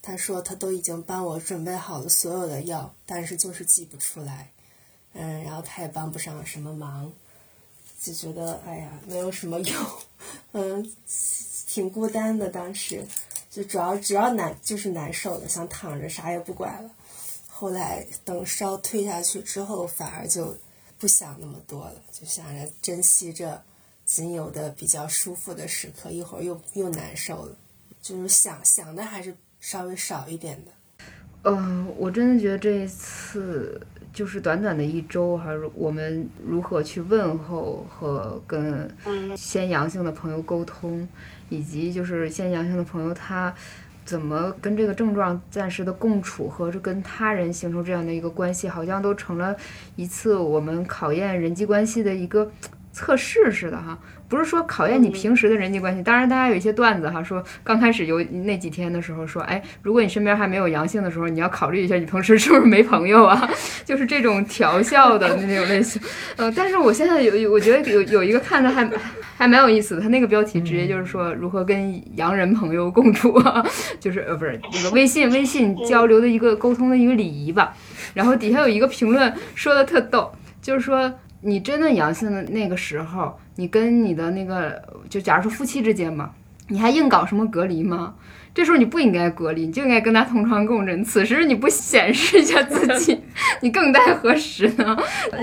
他说他都已经帮我准备好了所有的药，但是就是寄不出来，嗯，然后他也帮不上什么忙。就觉得哎呀，没有什么用，嗯，挺孤单的。当时就主要主要难就是难受的，想躺着啥也不管了。后来等烧退下去之后，反而就不想那么多了，就想着珍惜着仅有的比较舒服的时刻。一会儿又又难受了，就是想想的还是稍微少一点的。呃，我真的觉得这一次就是短短的一周，还是我们如何去问候和跟先阳性的朋友沟通，以及就是先阳性的朋友他怎么跟这个症状暂时的共处和跟他人形成这样的一个关系，好像都成了一次我们考验人际关系的一个测试似的哈。不是说考验你平时的人际关系，当然大家有一些段子哈，说刚开始有那几天的时候说，哎，如果你身边还没有阳性的时候，你要考虑一下你平时是不是没朋友啊，就是这种调笑的那种类型。呃，但是我现在有，我觉得有有一个看的还还蛮有意思的，他那个标题直接就是说如何跟洋人朋友共处，就是呃不是那个微信微信交流的一个沟通的一个礼仪吧。然后底下有一个评论说的特逗，就是说你真的阳性的那个时候。你跟你的那个，就假如说夫妻之间嘛，你还硬搞什么隔离吗？这时候你不应该隔离，你就应该跟他同床共枕。此时你不显示一下自己，你更待何时呢？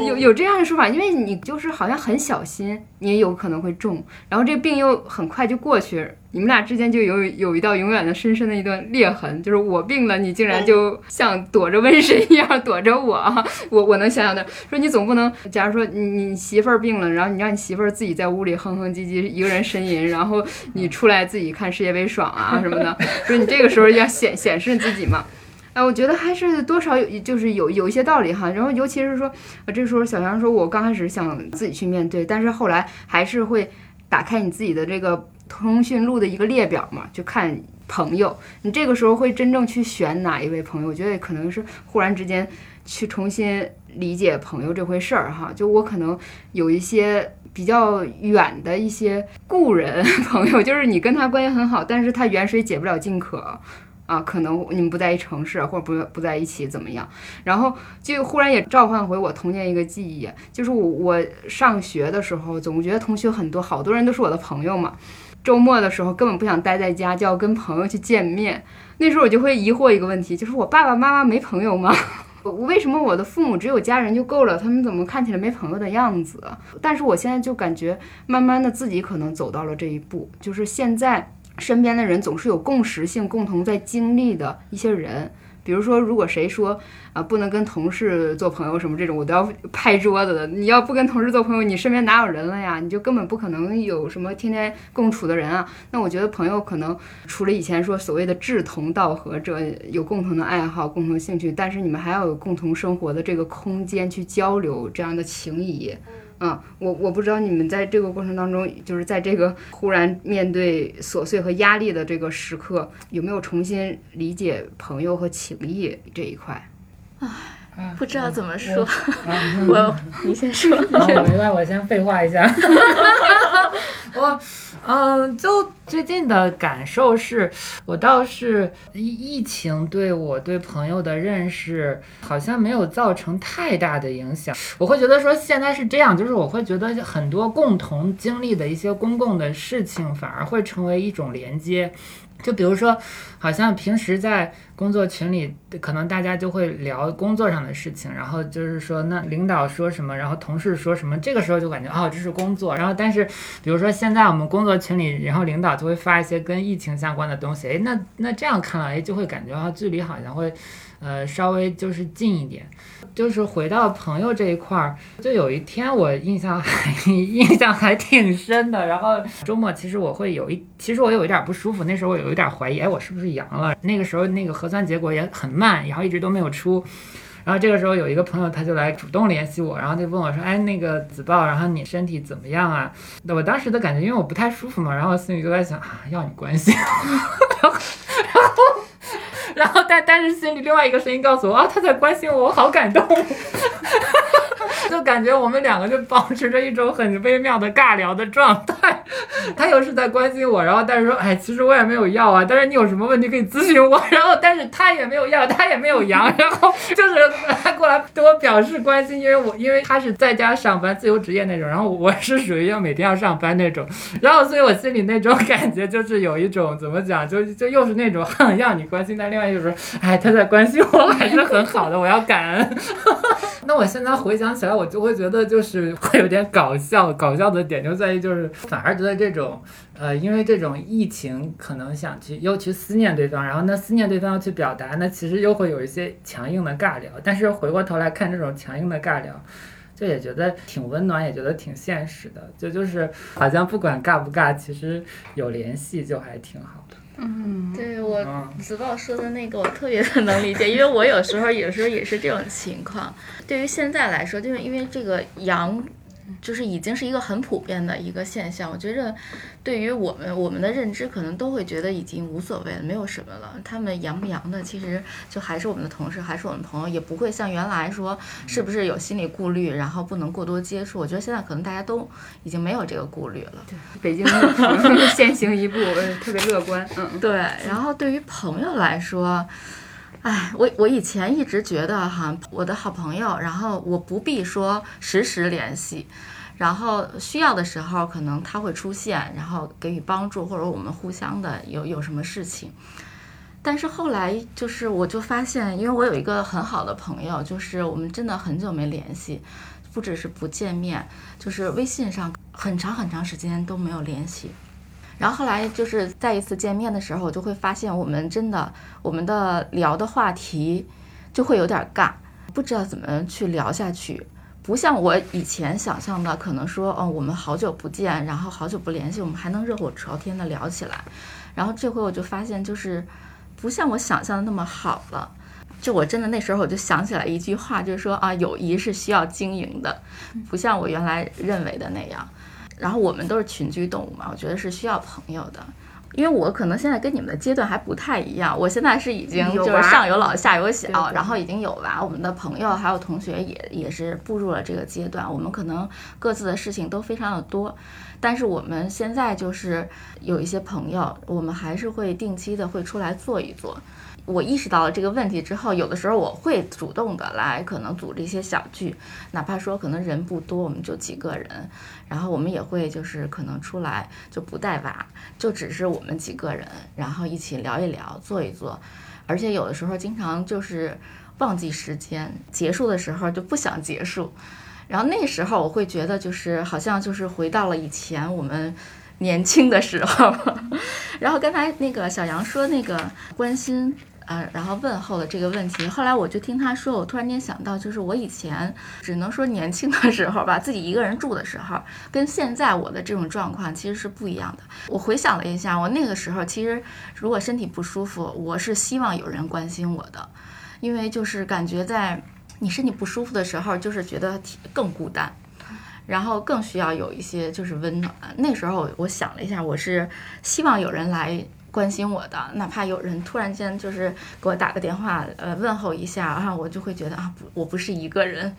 有有这样的说法，因为你就是好像很小心，你也有可能会中，然后这病又很快就过去。你们俩之间就有有一道永远的深深的一段裂痕，就是我病了，你竟然就像躲着瘟神一样躲着我，我我能想象的。说你总不能，假如说你你媳妇儿病了，然后你让你媳妇儿自己在屋里哼哼唧唧一个人呻吟，然后你出来自己看世界杯爽啊什么的，说你这个时候要显显示自己嘛？哎，我觉得还是多少有就是有有一些道理哈。然后尤其是说，这时候小杨说，我刚开始想自己去面对，但是后来还是会打开你自己的这个。通讯录的一个列表嘛，就看朋友。你这个时候会真正去选哪一位朋友？我觉得可能是忽然之间去重新理解朋友这回事儿哈。就我可能有一些比较远的一些故人朋友，就是你跟他关系很好，但是他远水解不了近渴啊。可能你们不在一城市，或者不不在一起怎么样？然后就忽然也召唤回我童年一个记忆，就是我我上学的时候，总觉得同学很多，好多人都是我的朋友嘛。周末的时候根本不想待在家，就要跟朋友去见面。那时候我就会疑惑一个问题，就是我爸爸妈妈没朋友吗？我为什么我的父母只有家人就够了？他们怎么看起来没朋友的样子？但是我现在就感觉，慢慢的自己可能走到了这一步，就是现在身边的人总是有共识性、共同在经历的一些人。比如说，如果谁说啊不能跟同事做朋友什么这种，我都要拍桌子的。你要不跟同事做朋友，你身边哪有人了呀？你就根本不可能有什么天天共处的人啊。那我觉得朋友可能除了以前说所谓的志同道合者，有共同的爱好、共同兴趣，但是你们还要有共同生活的这个空间去交流这样的情谊。我我不知道你们在这个过程当中，就是在这个忽然面对琐碎和压力的这个时刻，有没有重新理解朋友和情谊这一块？唉，不知道怎么说。我，你先说。我明白，我先废话一下。我，嗯，就最近的感受是，我倒是疫疫情对我对朋友的认识好像没有造成太大的影响。我会觉得说现在是这样，就是我会觉得很多共同经历的一些公共的事情，反而会成为一种连接。就比如说，好像平时在工作群里，可能大家就会聊工作上的事情，然后就是说，那领导说什么，然后同事说什么，这个时候就感觉哦，这是工作。然后，但是比如说现在我们工作群里，然后领导就会发一些跟疫情相关的东西，哎，那那这样看来，就会感觉啊，距离好像会，呃，稍微就是近一点。就是回到朋友这一块儿，就有一天我印象还 印象还挺深的。然后周末其实我会有一，其实我有一点不舒服，那时候我有一点怀疑，哎，我是不是阳了？那个时候那个核酸结果也很慢，然后一直都没有出。然后这个时候有一个朋友他就来主动联系我，然后就问我说，哎，那个子豹，然后你身体怎么样啊？那我当时的感觉，因为我不太舒服嘛，然后心里就在想啊，要你关心。然后。然后，然后但但是心里另外一个声音告诉我啊，他在关心我，我好感动。就感觉我们两个就保持着一种很微妙的尬聊的状态，他又是在关心我，然后但是说，哎，其实我也没有药啊，但是你有什么问题可以咨询我，然后但是他也没有药，他也没有阳，然后就是他过来对我表示关心，因为我因为他是在家上班自由职业那种，然后我是属于要每天要上班那种，然后所以我心里那种感觉就是有一种怎么讲，就就又是那种哼要你关心，但另外就是，哎，他在关心我还是很好的，我要感恩。那我现在回想起来，我就会觉得就是会有点搞笑，搞笑的点就在于就是反而觉得这种，呃，因为这种疫情可能想去又去思念对方，然后那思念对方要去表达，那其实又会有一些强硬的尬聊。但是回过头来看这种强硬的尬聊，就也觉得挺温暖，也觉得挺现实的。就就是好像不管尬不尬，其实有联系就还挺好的。嗯，对我嗯。子宝说的那个，我特别的能理解，因为我有时候有时候也是这种情况。对于现在来说，就是因为这个阳，就是已经是一个很普遍的一个现象。我觉着，对于我们我们的认知，可能都会觉得已经无所谓了，没有什么了。他们阳不阳的，其实就还是我们的同事，还是我们朋友，也不会像原来说是不是有心理顾虑，然后不能过多接触。我觉得现在可能大家都已经没有这个顾虑了。对北京先 行一步，呃特别乐观。嗯，对，然后对于朋友来说，哎，我我以前一直觉得哈，我的好朋友，然后我不必说时时联系，然后需要的时候可能他会出现，然后给予帮助，或者我们互相的有有什么事情。但是后来就是，我就发现，因为我有一个很好的朋友，就是我们真的很久没联系，不只是不见面，就是微信上很长很长时间都没有联系。然后后来就是再一次见面的时候，我就会发现我们真的我们的聊的话题就会有点尬，不知道怎么去聊下去。不像我以前想象的，可能说，哦，我们好久不见，然后好久不联系，我们还能热火朝天的聊起来。然后这回我就发现，就是不像我想象的那么好了。就我真的那时候我就想起来一句话，就是说啊，友谊是需要经营的，不像我原来认为的那样。然后我们都是群居动物嘛，我觉得是需要朋友的。因为我可能现在跟你们的阶段还不太一样，我现在是已经就是上有老下有小，然后已经有娃，我们的朋友还有同学也也是步入了这个阶段，我们可能各自的事情都非常的多，但是我们现在就是有一些朋友，我们还是会定期的会出来坐一坐。我意识到了这个问题之后，有的时候我会主动的来可能组织一些小聚，哪怕说可能人不多，我们就几个人，然后我们也会就是可能出来就不带娃，就只是我们几个人，然后一起聊一聊，坐一坐，而且有的时候经常就是忘记时间，结束的时候就不想结束，然后那时候我会觉得就是好像就是回到了以前我们年轻的时候，然后刚才那个小杨说那个关心。呃，然后问候的这个问题，后来我就听他说，我突然间想到，就是我以前只能说年轻的时候吧，自己一个人住的时候，跟现在我的这种状况其实是不一样的。我回想了一下，我那个时候其实如果身体不舒服，我是希望有人关心我的，因为就是感觉在你身体不舒服的时候，就是觉得更孤单。然后更需要有一些就是温暖。那时候我想了一下，我是希望有人来关心我的，哪怕有人突然间就是给我打个电话，呃，问候一下啊，我就会觉得啊，不，我不是一个人。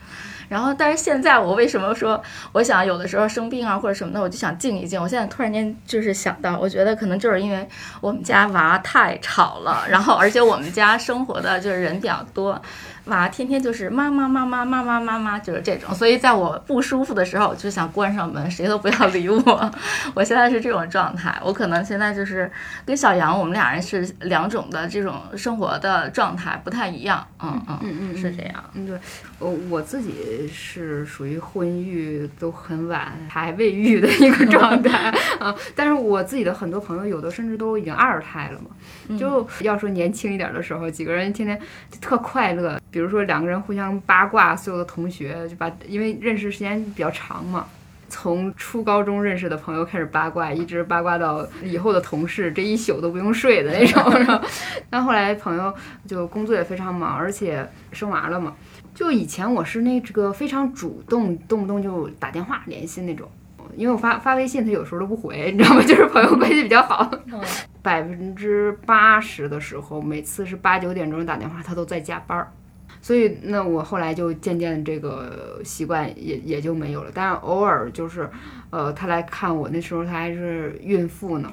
然后，但是现在我为什么说，我想有的时候生病啊或者什么的，我就想静一静。我现在突然间就是想到，我觉得可能就是因为我们家娃太吵了，然后而且我们家生活的就是人比较多。娃天天就是妈妈妈妈妈妈妈妈，就是这种，所以在我不舒服的时候，我就想关上门，谁都不要理我。我现在是这种状态，我可能现在就是跟小杨，我们俩人是两种的这种生活的状态不太一样。嗯嗯嗯嗯是这样。嗯，对，我我自己是属于婚育都很晚还未育的一个状态 啊，但是我自己的很多朋友有的甚至都已经二胎了嘛，就要说年轻一点的时候，几个人天天就特快乐，比如说两个人互相八卦，所有的同学就把因为认识时间比较长嘛。从初高中认识的朋友开始八卦，一直八卦到以后的同事，这一宿都不用睡的那种。然后，但后来朋友就工作也非常忙，而且生娃了嘛。就以前我是那这个非常主动，动不动就打电话联系那种。因为我发发微信，他有时候都不回，你知道吗？就是朋友关系比较好。百分之八十的时候，每次是八九点钟打电话，他都在加班儿。所以，那我后来就渐渐这个习惯也也就没有了。但是偶尔就是，呃，他来看我，那时候他还是孕妇呢，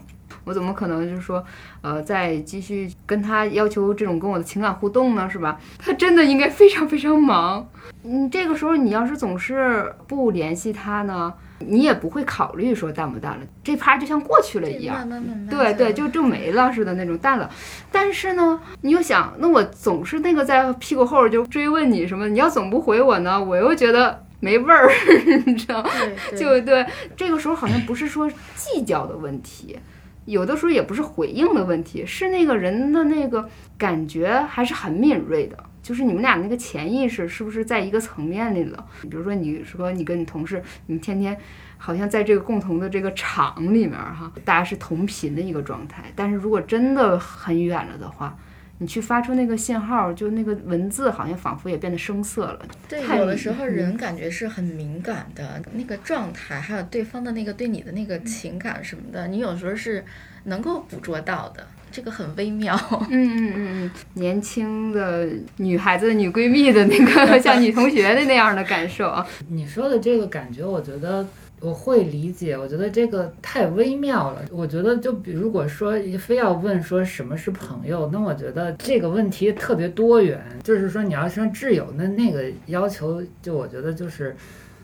我怎么可能就是说，呃，再继续跟他要求这种跟我的情感互动呢？是吧？他真的应该非常非常忙。嗯，这个时候你要是总是不联系他呢，你也不会考虑说淡不淡了，这趴就像过去了一样。慢慢慢慢，对对，就就没了似的那种淡了。但是呢，你又想，那我总是那个在屁股后就追问你什么，你要总不回我呢，我又觉得没味儿，你知道？对就对，这个时候好像不是说计较的问题，有的时候也不是回应的问题，是那个人的那个感觉还是很敏锐的。就是你们俩那个潜意识是不是在一个层面里了？比如说，你说你跟你同事，你天天好像在这个共同的这个场里面哈，大家是同频的一个状态。但是如果真的很远了的话，你去发出那个信号，就那个文字好像仿佛也变得生涩了。对，有的时候嗯人感觉是很敏感的，那个状态，还有对方的那个对你的那个情感什么的，你有时候是能够捕捉到的，这个很微妙。嗯嗯嗯嗯，年轻的女孩子、女闺蜜的那个 像女同学的那样的感受啊。你说的这个感觉，我觉得我会理解。我觉得这个太微妙了。我觉得就比如果说非要问说什么是朋友，那我觉得这个问题特别多元。就是说你要说挚友，那那个要求就我觉得就是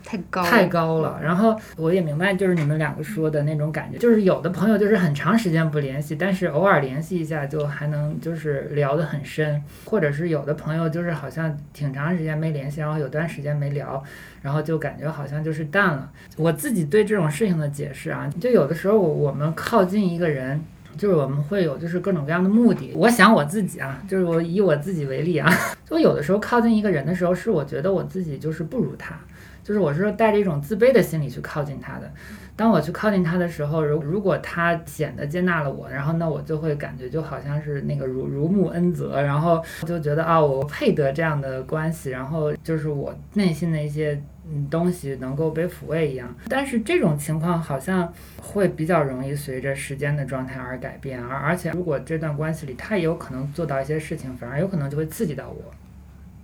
太高了太高了。然后我也明白，就是你们两个说的那种感觉，就是有的朋友就是很长时间不联系，但是偶尔联系一下就还能就是聊得很深，或者是有的朋友就是好像挺长时间没联系，然后有段时间没聊，然后就感觉好像就是淡了。我自己对这种事情的解释啊，就有的时候我们靠近一个人。就是我们会有就是各种各样的目的。我想我自己啊，就是我以我自己为例啊，就有的时候靠近一个人的时候，是我觉得我自己就是不如他，就是我是带着一种自卑的心理去靠近他的。当我去靠近他的时候，如如果他显得接纳了我，然后那我就会感觉就好像是那个如如沐恩泽，然后就觉得啊，我配得这样的关系，然后就是我内心的一些嗯东西能够被抚慰一样。但是这种情况好像会比较容易随着时间的状态而改变，而而且如果这段关系里他也有可能做到一些事情，反而有可能就会刺激到我。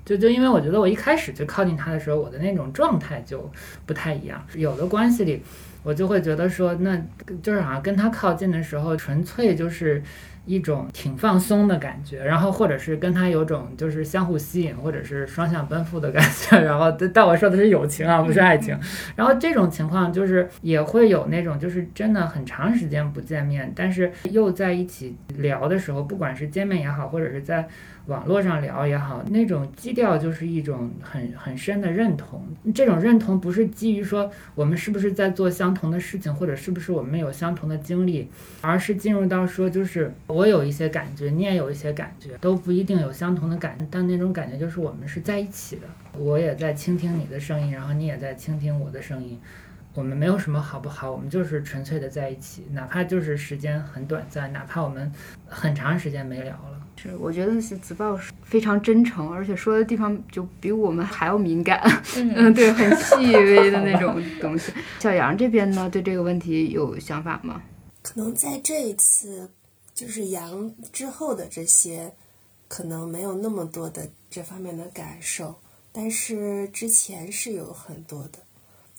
就就因为我觉得我一开始就靠近他的时候，我的那种状态就不太一样。有的关系里，我就会觉得说，那就是好像跟他靠近的时候，纯粹就是一种挺放松的感觉，然后或者是跟他有种就是相互吸引，或者是双向奔赴的感觉。然后，但我说的是友情啊，不是爱情。然后这种情况就是也会有那种就是真的很长时间不见面，但是又在一起聊的时候，不管是见面也好，或者是在网络上聊也好，那种基调就是一种很很深的认同。这种认同不是基于说我们是不是在做相同的事情，或者是不是我们有相同的经历，而是进入到说就是我有一些感觉，你也有一些感觉，都不一定有相同的感觉，但那种感觉就是我们是在一起的。我也在倾听你的声音，然后你也在倾听我的声音。我们没有什么好不好，我们就是纯粹的在一起，哪怕就是时间很短暂，哪怕我们很长时间没聊了。是，我觉得是子豹是非常真诚，而且说的地方就比我们还要敏感。嗯，对，很细微的那种东西。小杨这边呢，对这个问题有想法吗？可能在这一次就是杨之后的这些，可能没有那么多的这方面的感受，但是之前是有很多的。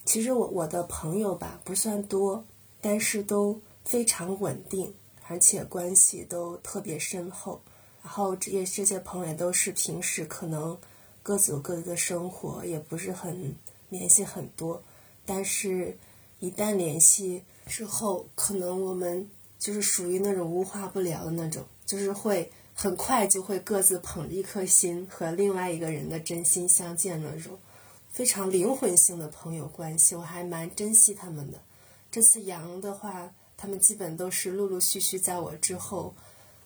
其实我我的朋友吧不算多，但是都非常稳定，而且关系都特别深厚。然后这些这些朋友也都是平时可能各自有各自的生活，也不是很联系很多，但是一旦联系之后，可能我们就是属于那种无话不聊的那种，就是会很快就会各自捧着一颗心和另外一个人的真心相见那种。非常灵魂性的朋友关系，我还蛮珍惜他们的。这次阳的话，他们基本都是陆陆续续在我之后，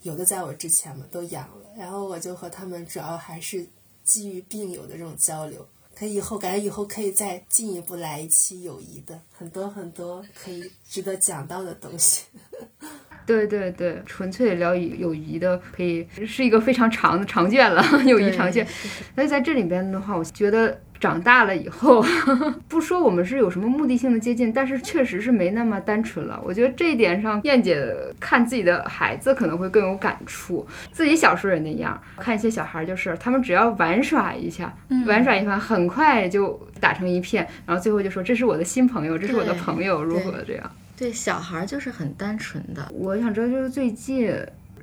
有的在我之前嘛都阳了，然后我就和他们主要还是基于病友的这种交流。可以以后感觉以后可以再进一步来一期友谊的，很多很多可以值得讲到的东西。对对对，纯粹聊友谊的，可以是一个非常长的长卷了，友谊长卷。那在这里边的话，我觉得长大了以后，不说我们是有什么目的性的接近，但是确实是没那么单纯了。我觉得这一点上，燕姐看自己的孩子可能会更有感触。自己小时候也那样，看一些小孩就是，他们只要玩耍一下，玩耍一番，很快就打成一片，然后最后就说这是我的新朋友，这是我的朋友，如何这样。对，小孩儿就是很单纯的。我想知道，就是最近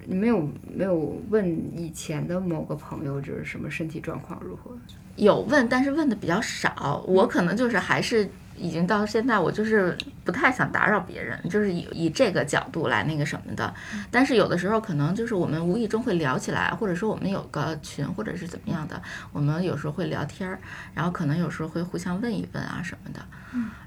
你没有没有问以前的某个朋友，就是什么身体状况如何？有问，但是问的比较少。我可能就是还是已经到现在，我就是不太想打扰别人，就是以以这个角度来那个什么的。但是有的时候可能就是我们无意中会聊起来，或者说我们有个群，或者是怎么样的，我们有时候会聊天儿，然后可能有时候会互相问一问啊什么的。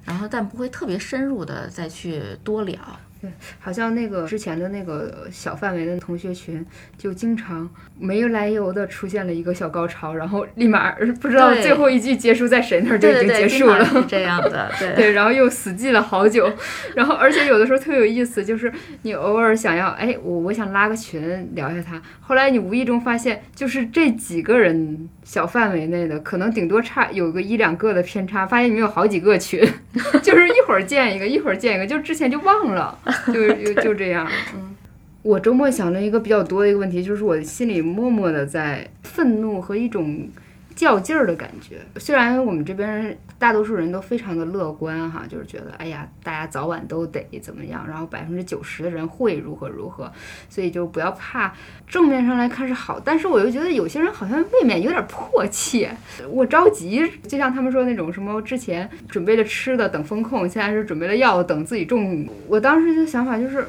然后但不会特别深入的再去多聊。对，好像那个之前的那个小范围的同学群，就经常没有来由的出现了一个小高潮，然后立马不知道最后一句结束在谁那儿就已经结束了。是这样的，对。对，然后又死记了好久，然后而且有的时候特别有意思，就是你偶尔想要，哎，我我想拉个群聊一下他，后来你无意中发现，就是这几个人小范围内的，可能顶多差有个一两个的偏差，发现你们有好几个群，就是一会儿建一个，一会儿建一个，就之前就忘了，就就就这样，嗯。我周末想了一个比较多的一个问题，就是我心里默默的在愤怒和一种较劲儿的感觉。虽然我们这边大多数人都非常的乐观哈，就是觉得哎呀，大家早晚都得怎么样，然后百分之九十的人会如何如何，所以就不要怕。正面上来看是好，但是我又觉得有些人好像未免有点迫切，我着急。就像他们说那种什么之前准备了吃的等风控，现在是准备了药等自己中。我当时的想法就是，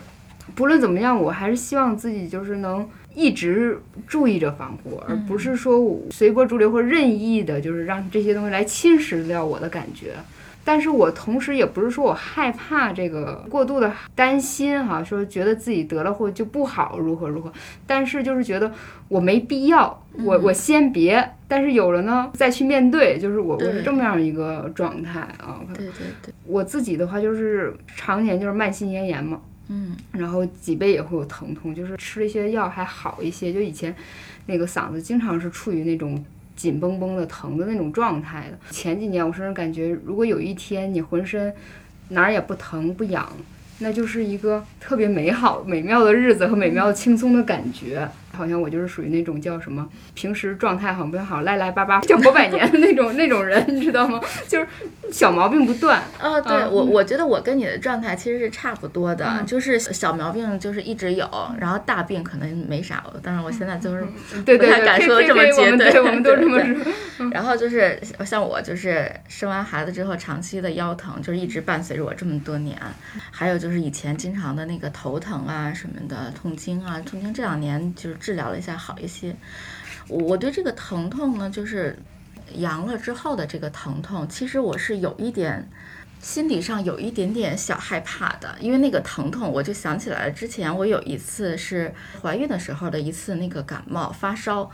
不论怎么样，我还是希望自己就是能。一直注意着防护，而不是说我随波逐流或任意的，就是让这些东西来侵蚀掉我的感觉。但是我同时也不是说我害怕这个过度的担心哈，说觉得自己得了或就不好如何如何，但是就是觉得我没必要，我我先别，但是有了呢再去面对，就是我我是这么样一个状态啊。对对对，我自己的话就是常年就是慢性咽炎嘛。嗯，然后脊背也会有疼痛，就是吃了一些药还好一些。就以前那个嗓子经常是处于那种紧绷绷的疼的那种状态的。前几年我甚至感觉，如果有一天你浑身哪儿也不疼不痒，那就是一个特别美好美妙的日子和美妙的轻松的感觉。好像我就是属于那种叫什么，平时状态好不好，赖赖巴巴 叫活百年的那种那种人，你知道吗？就是小毛病不断。哦，对嗯我我觉得我跟你的状态其实是差不多的，嗯就是小毛病就是一直有，然后大病可能没啥，但是我现在就是不太对对对，可以敢说这么绝对，我们都这么对说。然后就是像我，就是生完孩子之后，长期的腰疼，就是一直伴随着我这么多年。还有就是以前经常的那个头疼啊什么的，痛经啊，痛经这两年就是治疗了一下好一些。我对这个疼痛呢，就是阳了之后的这个疼痛，其实我是有一点。心理上有一点点小害怕的，因为那个疼痛，我就想起来了，之前我有一次是怀孕的时候的一次那个感冒发烧，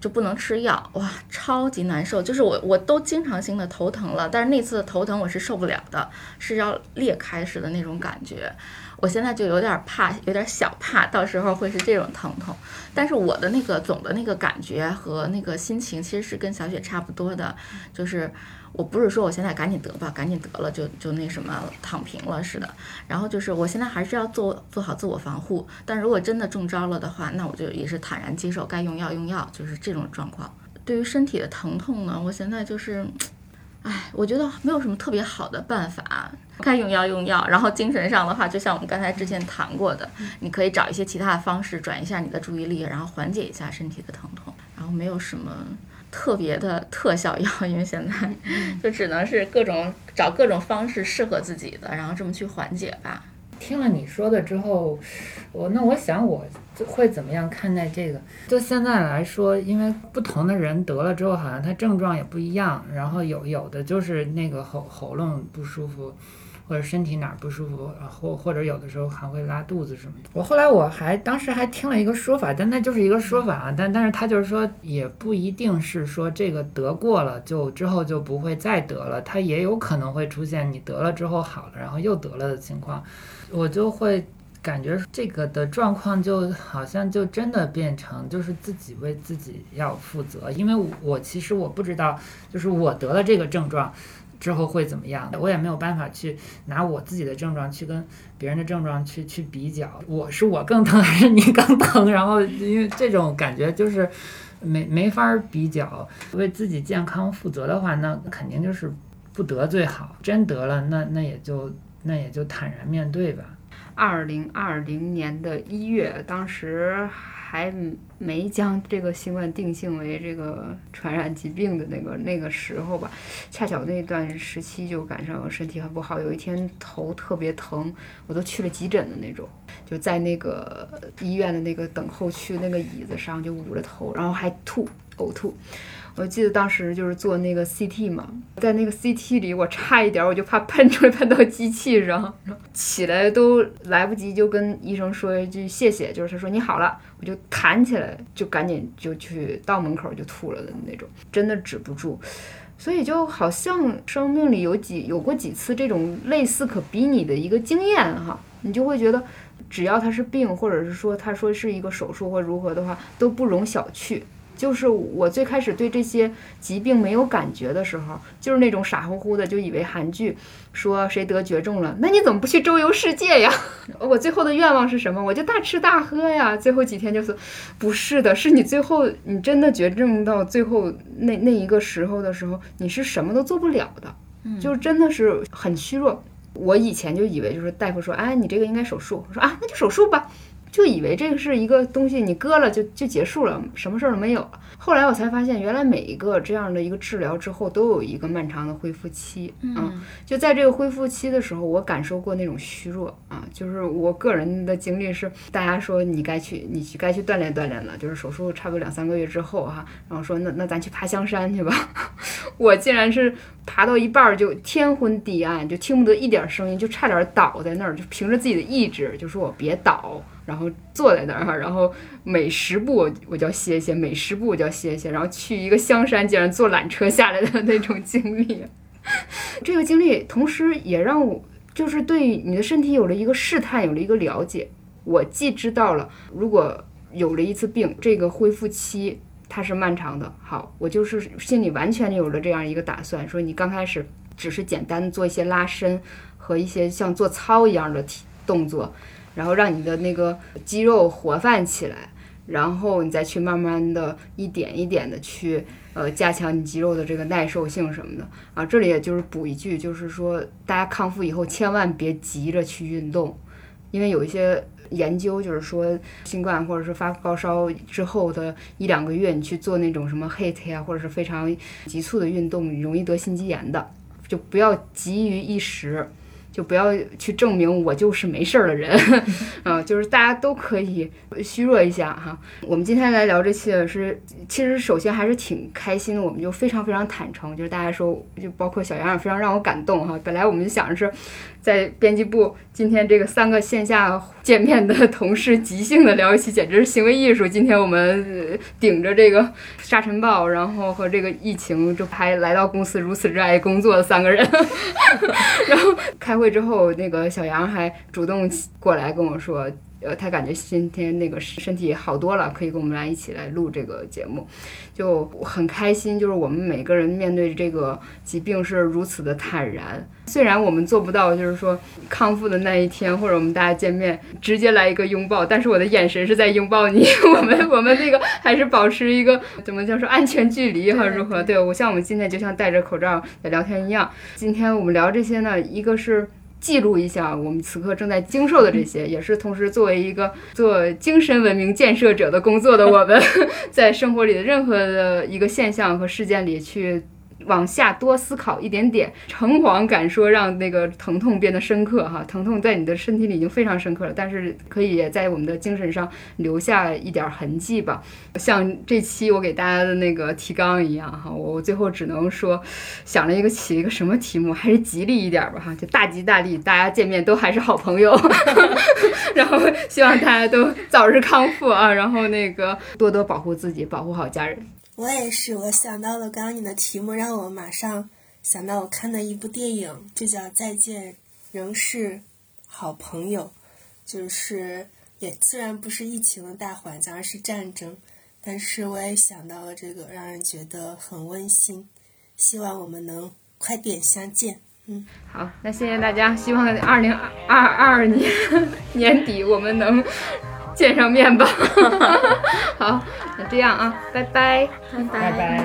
就不能吃药，哇，超级难受，就是我我都经常性的头疼了，但是那次头疼我是受不了的，是要裂开似的那种感觉，我现在就有点怕，有点小怕，到时候会是这种疼痛，但是我的那个总的那个感觉和那个心情其实是跟小雪差不多的，就是。我不是说我现在赶紧得吧，赶紧得了就就那什么躺平了似的。然后就是我现在还是要做做好自我防护，但如果真的中招了的话，那我就也是坦然接受，该用药用药，就是这种状况。对于身体的疼痛呢，我现在就是，哎，我觉得没有什么特别好的办法，该用药用药。然后精神上的话，就像我们刚才之前谈过的，你可以找一些其他的方式转移一下你的注意力，然后缓解一下身体的疼痛。然后没有什么。特别的特效药，因为现在就只能是各种找各种方式适合自己的，然后这么去缓解吧。听了你说的之后，我那我想我会怎么样看待这个？就现在来说，因为不同的人得了之后，好像他症状也不一样，然后有有的就是那个喉喉咙不舒服。或者身体哪儿不舒服，或或者有的时候还会拉肚子什么的。我后来我还当时还听了一个说法，但那就是一个说法啊，但但是他就是说也不一定是说这个得过了就之后就不会再得了，它也有可能会出现你得了之后好了，然后又得了的情况。我就会感觉这个的状况就好像就真的变成就是自己为自己要负责，因为我其实我不知道，就是我得了这个症状。之后会怎么样？我也没有办法去拿我自己的症状去跟别人的症状去去比较，我是我更疼还是你更疼？然后因为这种感觉就是没 没法比较。为自己健康负责的话，那肯定就是不得最好。真得了，那那也就那也就坦然面对吧。二零二零年的一月，当时还没将这个新冠定性为这个传染疾病的那个那个时候吧，恰巧那段时期就赶上身体很不好，有一天头特别疼，我都去了急诊的那种，就在那个医院的那个等候区那个椅子上就捂着头，然后还吐呕吐。我记得当时就是做那个 CT 嘛，在那个 CT 里，我差一点我就怕喷出来喷到机器上，起来都来不及就跟医生说一句谢谢，就是他说你好了，我就弹起来就赶紧就去到门口就吐了的那种，真的止不住，所以就好像生命里有几有过几次这种类似可比拟的一个经验哈，你就会觉得只要他是病，或者是说他说是一个手术或如何的话，都不容小觑。就是我最开始对这些疾病没有感觉的时候，就是那种傻乎乎的，就以为韩剧说谁得绝症了，那你怎么不去周游世界呀？我最后的愿望是什么？我就大吃大喝呀。最后几天就是，不是的，是你最后你真的绝症到最后那那一个时候的时候，你是什么都做不了的，就真的是很虚弱。我以前就以为就是大夫说，哎，你这个应该手术，我说啊，那就手术吧。就以为这个是一个东西，你割了就就结束了，什么事儿都没有了。后来我才发现，原来每一个这样的一个治疗之后，都有一个漫长的恢复期。嗯，就在这个恢复期的时候，我感受过那种虚弱啊。就是我个人的经历是，大家说你该去，你去该去锻炼锻炼了。就是手术差不多两三个月之后哈，然后说那那咱去爬香山去吧。我竟然是爬到一半儿就天昏地暗，就听不得一点声音，就差点倒在那儿，就凭着自己的意志，就说我别倒。然后坐在那儿哈，然后每十步我就要歇歇，每十步我就要歇歇，然后去一个香山，竟然坐缆车下来的那种经历。这个经历同时也让我就是对你的身体有了一个试探，有了一个了解。我既知道了，如果有了一次病，这个恢复期它是漫长的。好，我就是心里完全有了这样一个打算，说你刚开始只是简单做一些拉伸和一些像做操一样的体动作。然后让你的那个肌肉活泛起来，然后你再去慢慢的一点一点的去呃加强你肌肉的这个耐受性什么的啊。这里也就是补一句，就是说大家康复以后千万别急着去运动，因为有一些研究就是说新冠或者是发高烧之后的一两个月，你去做那种什么 HIIT 呀或者是非常急促的运动，容易得心肌炎的，就不要急于一时。就不要去证明我就是没事儿的人，啊，就是大家都可以虚弱一下哈。我们今天来聊这期是，其实首先还是挺开心的，我们就非常非常坦诚，就是大家说，就包括小杨也非常让我感动哈。本来我们就想着是。在编辑部，今天这个三个线下见面的同事即兴的聊一期，简直是行为艺术。今天我们顶着这个沙尘暴，然后和这个疫情，就还来到公司如此热爱工作的三个人。然后开会之后，那个小杨还主动过来跟我说。呃，他感觉今天那个身体好多了，可以跟我们来一起来录这个节目，就很开心。就是我们每个人面对这个疾病是如此的坦然，虽然我们做不到，就是说康复的那一天，或者我们大家见面直接来一个拥抱，但是我的眼神是在拥抱你。我们我们那个还是保持一个怎么叫说安全距离哈？如何？对我像我们今天就像戴着口罩在聊天一样。今天我们聊这些呢，一个是。记录一下我们此刻正在经受的这些，也是同时作为一个做精神文明建设者的工作的我们，在生活里的任何的一个现象和事件里去。往下多思考一点点，诚惶敢说，让那个疼痛变得深刻哈。疼痛在你的身体里已经非常深刻了，但是可以在我们的精神上留下一点痕迹吧。像这期我给大家的那个提纲一样哈，我最后只能说，想了一个起一个什么题目，还是吉利一点吧哈，就大吉大利，大家见面都还是好朋友。然后希望大家都早日康复啊，然后那个多多保护自己，保护好家人。我也是，我想到了刚刚你的题目，让我马上想到我看的一部电影，就叫《再见仍是好朋友》，就是也虽然不是疫情的大环境，而是战争，但是我也想到了这个，让人觉得很温馨。希望我们能快点相见。嗯，好，那谢谢大家，希望二零二二年 年底我们能。见上面吧，好，那这样啊，拜拜，拜拜。